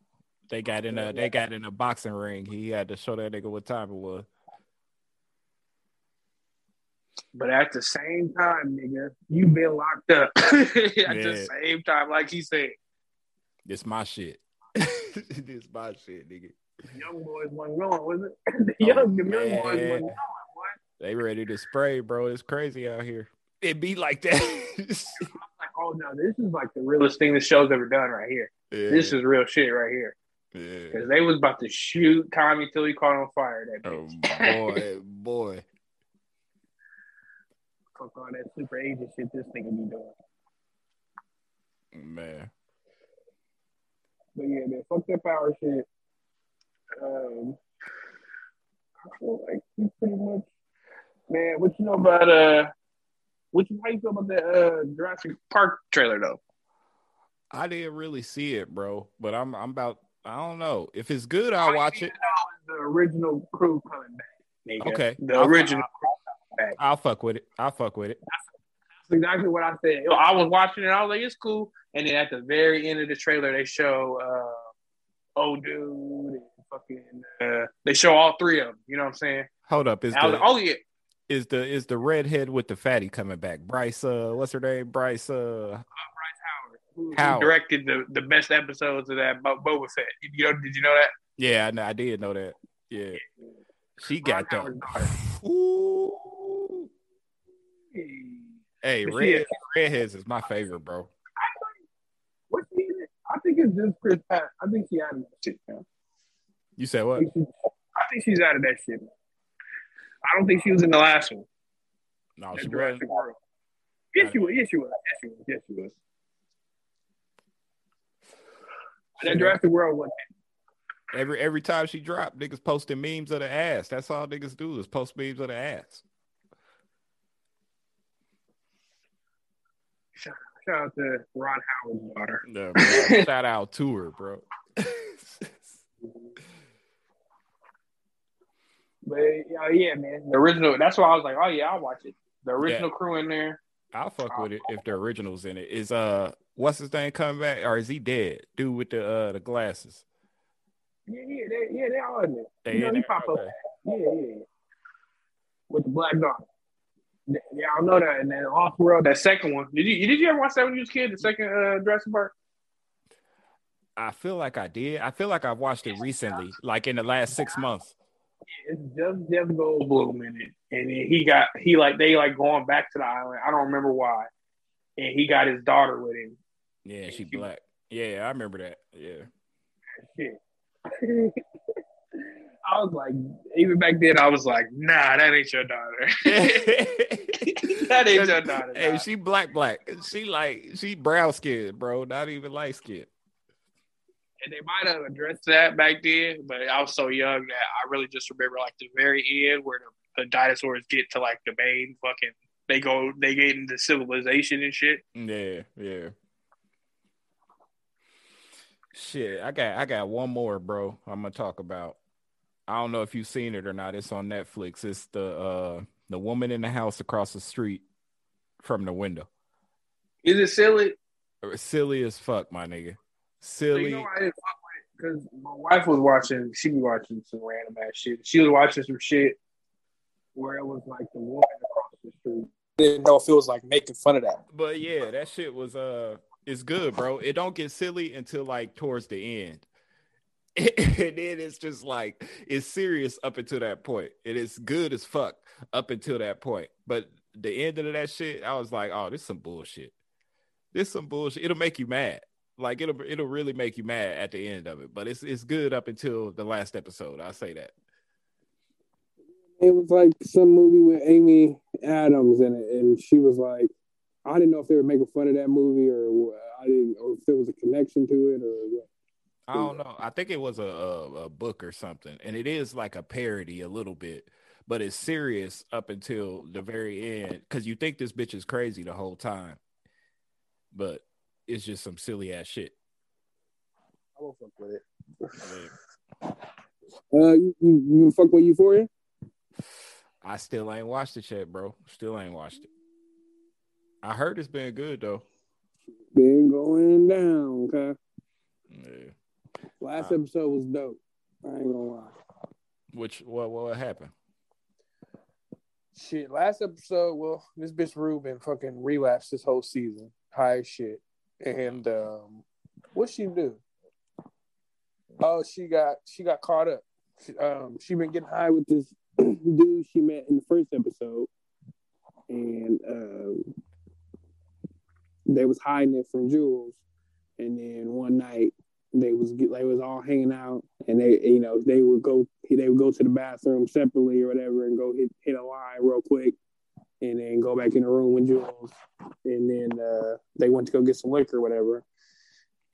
[SPEAKER 1] They got in a they got in a boxing ring. He had to show that nigga what time it was.
[SPEAKER 2] But at the same time, nigga, you been locked up. [LAUGHS] at
[SPEAKER 1] Yeah.
[SPEAKER 2] the same time, like he said,
[SPEAKER 1] This my shit. [LAUGHS] this my shit, nigga.
[SPEAKER 2] Young boys wasn't going, was it? [CLEARS THROAT] the oh, young, the young boys wasn't going. What?
[SPEAKER 1] They ready to spray, bro. It's crazy out here. It be like that. [LAUGHS]
[SPEAKER 2] Like, oh no, this is like the realest thing the show's ever done right here.
[SPEAKER 1] yeah,
[SPEAKER 2] This is real shit right here.
[SPEAKER 1] yeah.
[SPEAKER 2] Because they was about to shoot Tommy till he caught on fire. That
[SPEAKER 1] Oh boy, [LAUGHS] boy.
[SPEAKER 2] Fuck all that super agent shit this nigga be doing.
[SPEAKER 1] Man.
[SPEAKER 2] But yeah, man, fuck that power shit. Um, I feel like we pretty much, man. What you know about uh, what you how you feel about that uh Jurassic Park trailer though?
[SPEAKER 1] I didn't really see it, bro. But I'm I'm about I don't know. If it's good, I'll watch it.
[SPEAKER 2] The original crew coming back. Nigga.
[SPEAKER 1] Okay.
[SPEAKER 2] the
[SPEAKER 1] I'll-
[SPEAKER 2] original.
[SPEAKER 1] I'll fuck with it. I'll fuck with it.
[SPEAKER 2] That's exactly what I said. I was watching it. I was like, it's cool. And then at the very end of the trailer, they show uh, old dude and fucking. Uh, they show all three of them. You know what I'm saying?
[SPEAKER 1] Hold up. Is
[SPEAKER 2] I
[SPEAKER 1] the
[SPEAKER 2] oh yeah,
[SPEAKER 1] is the is the redhead with the fatty coming back? Bryce uh what's her name? Bryce uh
[SPEAKER 2] who, who
[SPEAKER 1] Howard.
[SPEAKER 2] directed the, the best episodes of that Bo- Boba Fett. You know, did you know that?
[SPEAKER 1] yeah, I, know, I did know that. Yeah. She got
[SPEAKER 2] Ron
[SPEAKER 1] the
[SPEAKER 2] Howard's daughter. [SIGHS]
[SPEAKER 1] Ooh. Hey, red
[SPEAKER 2] yeah.
[SPEAKER 1] redheads is my favorite, bro.
[SPEAKER 2] She in it? I think it's just Chris Pratt. I think she of that shit, man.
[SPEAKER 1] You said what?
[SPEAKER 2] I think she's out of that shit. I don't think she was in the last one.
[SPEAKER 1] No,
[SPEAKER 2] That
[SPEAKER 1] she wasn't.
[SPEAKER 2] Yes, she was. Yes, she was. Yes, she was. Yes, she was. That Jurassic World was.
[SPEAKER 1] Every every time she dropped, niggas posting memes of the ass. That's all niggas do is post memes of the ass.
[SPEAKER 2] Shout out to Ron Howard's daughter.
[SPEAKER 1] No. Shout out to her, bro. [LAUGHS]
[SPEAKER 2] But uh, yeah, man, the original. That's why I was like, oh yeah, I'll watch it. The original crew in there.
[SPEAKER 1] I'll fuck with it if the original's in it. Is uh what's his name coming back or is he dead? Dude with the uh the glasses.
[SPEAKER 2] Yeah, yeah, they, yeah, they all in there.
[SPEAKER 1] They
[SPEAKER 2] you know,
[SPEAKER 1] in there?
[SPEAKER 2] pop up.
[SPEAKER 1] Okay.
[SPEAKER 2] Yeah, yeah, yeah. With the black dog. Yeah, I know that. And then Lost World, that second one. Did you did you ever watch that when you was a kid? The second uh, Jurassic Park.
[SPEAKER 1] I feel like I did. I feel like I've watched it recently, like in the last six months.
[SPEAKER 2] It's just Jeff Goldblum in it, and then he got he like they like going back to the island. I don't remember why, and he got his daughter with him.
[SPEAKER 1] Yeah, she black. Yeah, I remember that. Yeah.
[SPEAKER 2] Shit. [LAUGHS] I was like, even back then, I was like, nah, that ain't your daughter. [LAUGHS] that ain't your daughter.
[SPEAKER 1] Hey,
[SPEAKER 2] nah.
[SPEAKER 1] she black black. She like she brown skinned, bro. Not even light skinned.
[SPEAKER 2] And they might have addressed that back then, but I was so young that I really just remember like the very end where the, the dinosaurs get to like the main fucking. They go, they get into civilization and shit.
[SPEAKER 1] Yeah, yeah. Shit, I got I got one more, bro. I'm gonna talk about. I don't know if you've seen it or not. It's on Netflix. It's the uh the woman in the house across the street from the window.
[SPEAKER 2] Is it silly?
[SPEAKER 1] Silly as fuck, my nigga.
[SPEAKER 2] So
[SPEAKER 1] Silly.
[SPEAKER 2] you know I didn't fuck with it? Because my wife was watching, she be watching some random ass shit. She was watching some shit where it was like the woman across the street. Didn't know if it was like making fun of that.
[SPEAKER 1] But yeah, that shit was uh it's good, bro. It don't get silly until like towards the end. [LAUGHS] and then it's just like it's serious up until that point. It is good as fuck up until that point. But the end of that shit, I was like, oh, this some bullshit. This some bullshit. It'll make you mad. Like it'll it'll really make you mad at the end of it, but it's it's good up until the last episode. I say that.
[SPEAKER 2] It was like some movie with Amy Adams in it, and she was like, I didn't know if they were making fun of that movie or I didn't, or if there was a connection to it or what.
[SPEAKER 1] I don't know. I think it was a, a, a book or something, and it is like a parody a little bit, but it's serious up until the very end because you think this bitch is crazy the whole time, but it's just some silly ass shit.
[SPEAKER 2] I won't fuck with it. Uh, you, you, you fuck with Euphoria?
[SPEAKER 1] I still ain't watched it yet, bro. Still ain't watched it. I heard it's been good though.
[SPEAKER 2] Been going down, okay.
[SPEAKER 1] Yeah.
[SPEAKER 2] Last uh, episode was dope. I ain't gonna lie.
[SPEAKER 1] Which what what happened?
[SPEAKER 2] Shit, last episode, well, this bitch Ruben fucking relapsed this whole season. High shit. And um what she do? Oh, she got she got caught up. She, um, she been getting high with this [CLEARS THROAT] dude she met in the first episode, and um, they was hiding it from Jules. And then one night they was they was all hanging out, and they you know they would go they would go to the bathroom separately or whatever, and go hit hit a line real quick, and then go back in the room with Jules, and then uh, they went to go get some liquor or whatever,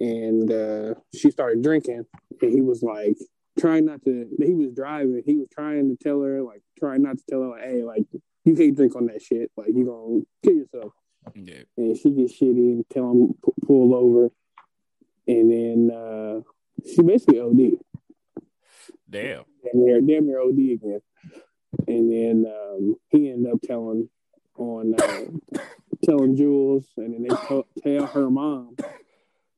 [SPEAKER 2] and uh, she started drinking, and he was like trying not to. He was driving. He was trying to tell her like trying not to tell her like, hey, like you can't drink on that shit. Like you gonna kill yourself.
[SPEAKER 1] Yeah.
[SPEAKER 2] And she gets shitty and tell him pull over, and then uh, she basically OD.
[SPEAKER 1] Damn.
[SPEAKER 2] Damn near, damn near OD again. And then um, he ended up telling on uh, telling Jules, and then they t- tell her mom,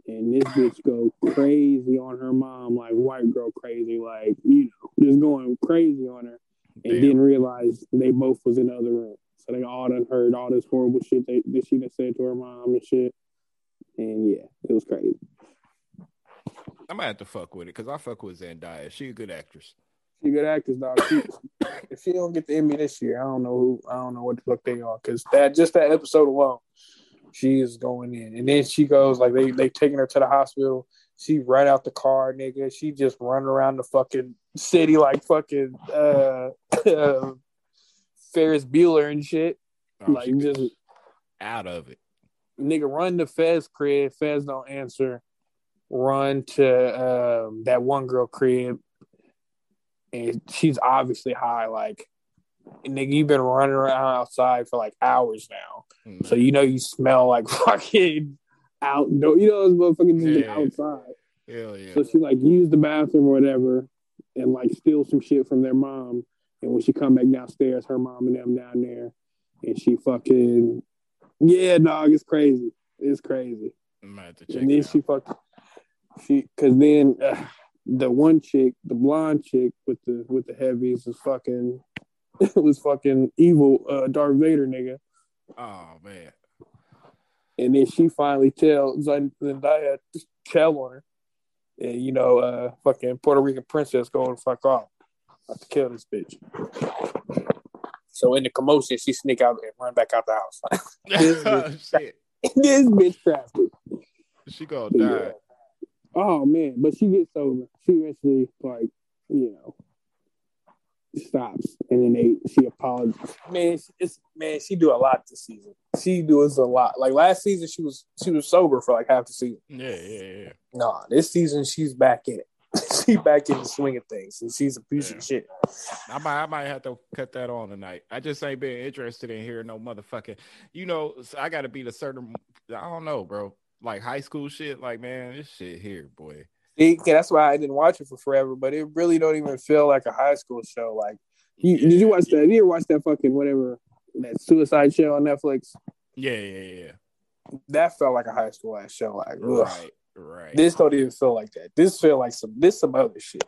[SPEAKER 2] and this bitch go crazy on her mom, like white girl crazy, like you know, just going crazy on her, and Damn. didn't realize they both was in the other room. So they all done heard all this horrible shit they, that she done said to her mom and shit. And yeah, it was crazy.
[SPEAKER 1] I might have to fuck with it because I fuck with Zendaya. She a good actress.
[SPEAKER 2] She good actors, dog. She, if she don't get the Emmy this year, I don't know who. I don't know what the fuck they are because that just that episode alone she is going in. And then she goes like they they taking her to the hospital. She run out the car, nigga. She just run around the fucking city like fucking uh, uh [LAUGHS] Ferris Bueller and shit. Oh, like just
[SPEAKER 1] out of it.
[SPEAKER 2] Nigga, run to Fez crib. Fez don't answer. Run to um, that one girl crib, and she's obviously high. Like nigga, you've been running around outside for like hours now. Mm-hmm. So you know you smell like [LAUGHS] fucking out. You know those motherfucking yeah. outside.
[SPEAKER 1] Hell yeah.
[SPEAKER 2] So she like used the bathroom or whatever and like steal some shit from their mom. And when she come back downstairs, her mom and them down there, and she fucking yeah, dog, it's crazy. It's crazy.
[SPEAKER 1] and
[SPEAKER 2] then she fucking she because then uh, the one chick, the blonde chick with the with the heavies, is fucking it [LAUGHS] was fucking evil uh, Darth Vader nigga.
[SPEAKER 1] Oh man.
[SPEAKER 2] And then she finally tells Zendaya to tell on her. And you know, uh fucking Puerto Rican princess going fuck off. About to kill this bitch. So in the commotion, she sneak out and run back out the house. [LAUGHS] [LAUGHS] this, bitch, this bitch crafty.
[SPEAKER 1] She gonna die. Yeah.
[SPEAKER 2] Oh man, but she gets sober. She eventually like, you know, stops, and then they she apologizes. Man, it's man, she do a lot this season. She does a lot. Like last season, she was she was sober for like half the season.
[SPEAKER 1] Yeah, yeah, yeah.
[SPEAKER 2] Nah, this season she's back in it. [LAUGHS] she back in the swing of things, and she's a piece yeah. of shit.
[SPEAKER 1] I might, I might have to cut that on tonight. I just ain't been interested in hearing no motherfucking. You know, I got to be the certain. I don't know, bro. Like high school shit. Like man, this shit here, boy.
[SPEAKER 2] See, that's why I didn't watch it for forever. But it really don't even feel like a high school show. Like, you, yeah. did you watch that? Did you watch that fucking whatever that Suicide Show on Netflix?
[SPEAKER 1] Yeah, yeah, yeah.
[SPEAKER 2] That felt like a high school ass show. Like,
[SPEAKER 1] right, ugh. right.
[SPEAKER 2] This don't even feel like that. This feel like some this some other shit.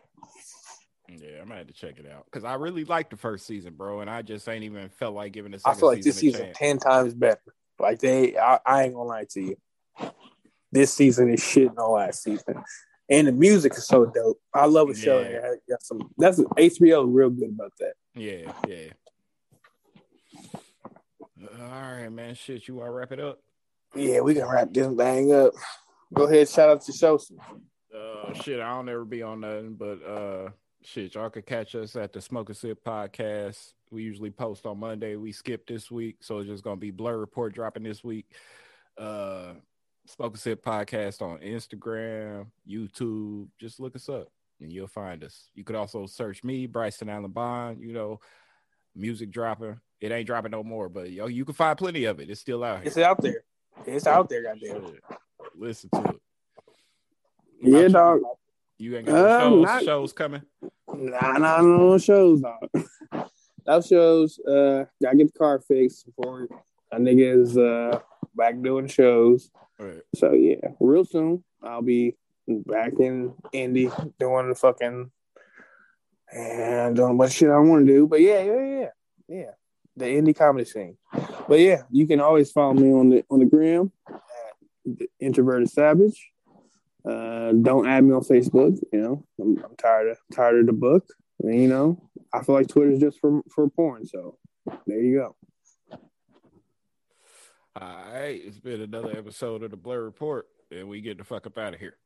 [SPEAKER 1] Yeah, I might have to check it out because I really liked the first season, bro, and I just ain't even felt like giving
[SPEAKER 2] it.
[SPEAKER 1] I
[SPEAKER 2] feel like this season ten times better. Like they, I, I ain't gonna lie to you. This season is shit on last season and the music is so dope. I love a show yeah. that got some. That's HBO real good about that.
[SPEAKER 1] Yeah, yeah. All right, man. Shit, you want to wrap it up?
[SPEAKER 2] Yeah, we can wrap this thing up.
[SPEAKER 3] Go ahead, shout out to Sosa.
[SPEAKER 1] Uh, shit, I don't ever be on nothing, but uh, shit, y'all could catch us at the Smoke and Sip podcast. We usually post on Monday. We skipped this week, so it's just gonna be Blur Report dropping this week. Uh, Smoke and Sip podcast on Instagram, YouTube. Just look us up and you'll find us. You could also search me, Bryson Allen Bond. You know, music dropping. It ain't dropping no more, but yo, you can find plenty of it. It's still out here.
[SPEAKER 3] It's out there. It's out there, goddamn.
[SPEAKER 1] Shit. Listen to it.
[SPEAKER 2] Yeah,
[SPEAKER 1] About
[SPEAKER 2] dog.
[SPEAKER 1] You, you ain't got no
[SPEAKER 2] Um,
[SPEAKER 1] shows,
[SPEAKER 2] not-
[SPEAKER 1] shows coming.
[SPEAKER 2] Nah, nah, no shows, dog. [LAUGHS] Those shows, uh, gotta get the car fixed before a nigga is uh back doing shows.
[SPEAKER 1] Right.
[SPEAKER 2] So yeah, real soon I'll be back in Indy doing the fucking and doing what shit I want to do. But yeah, yeah, yeah, yeah, the indie comedy scene. But yeah, you can always follow me on the on the gram at the introverted savage. Uh, don't add me on Facebook. You know, I'm, I'm tired of tired of the book. And, you know, I feel like Twitter's just for for porn. So there you go.
[SPEAKER 1] All right. It's been another episode of the Blur Report, and we get the fuck up out of here.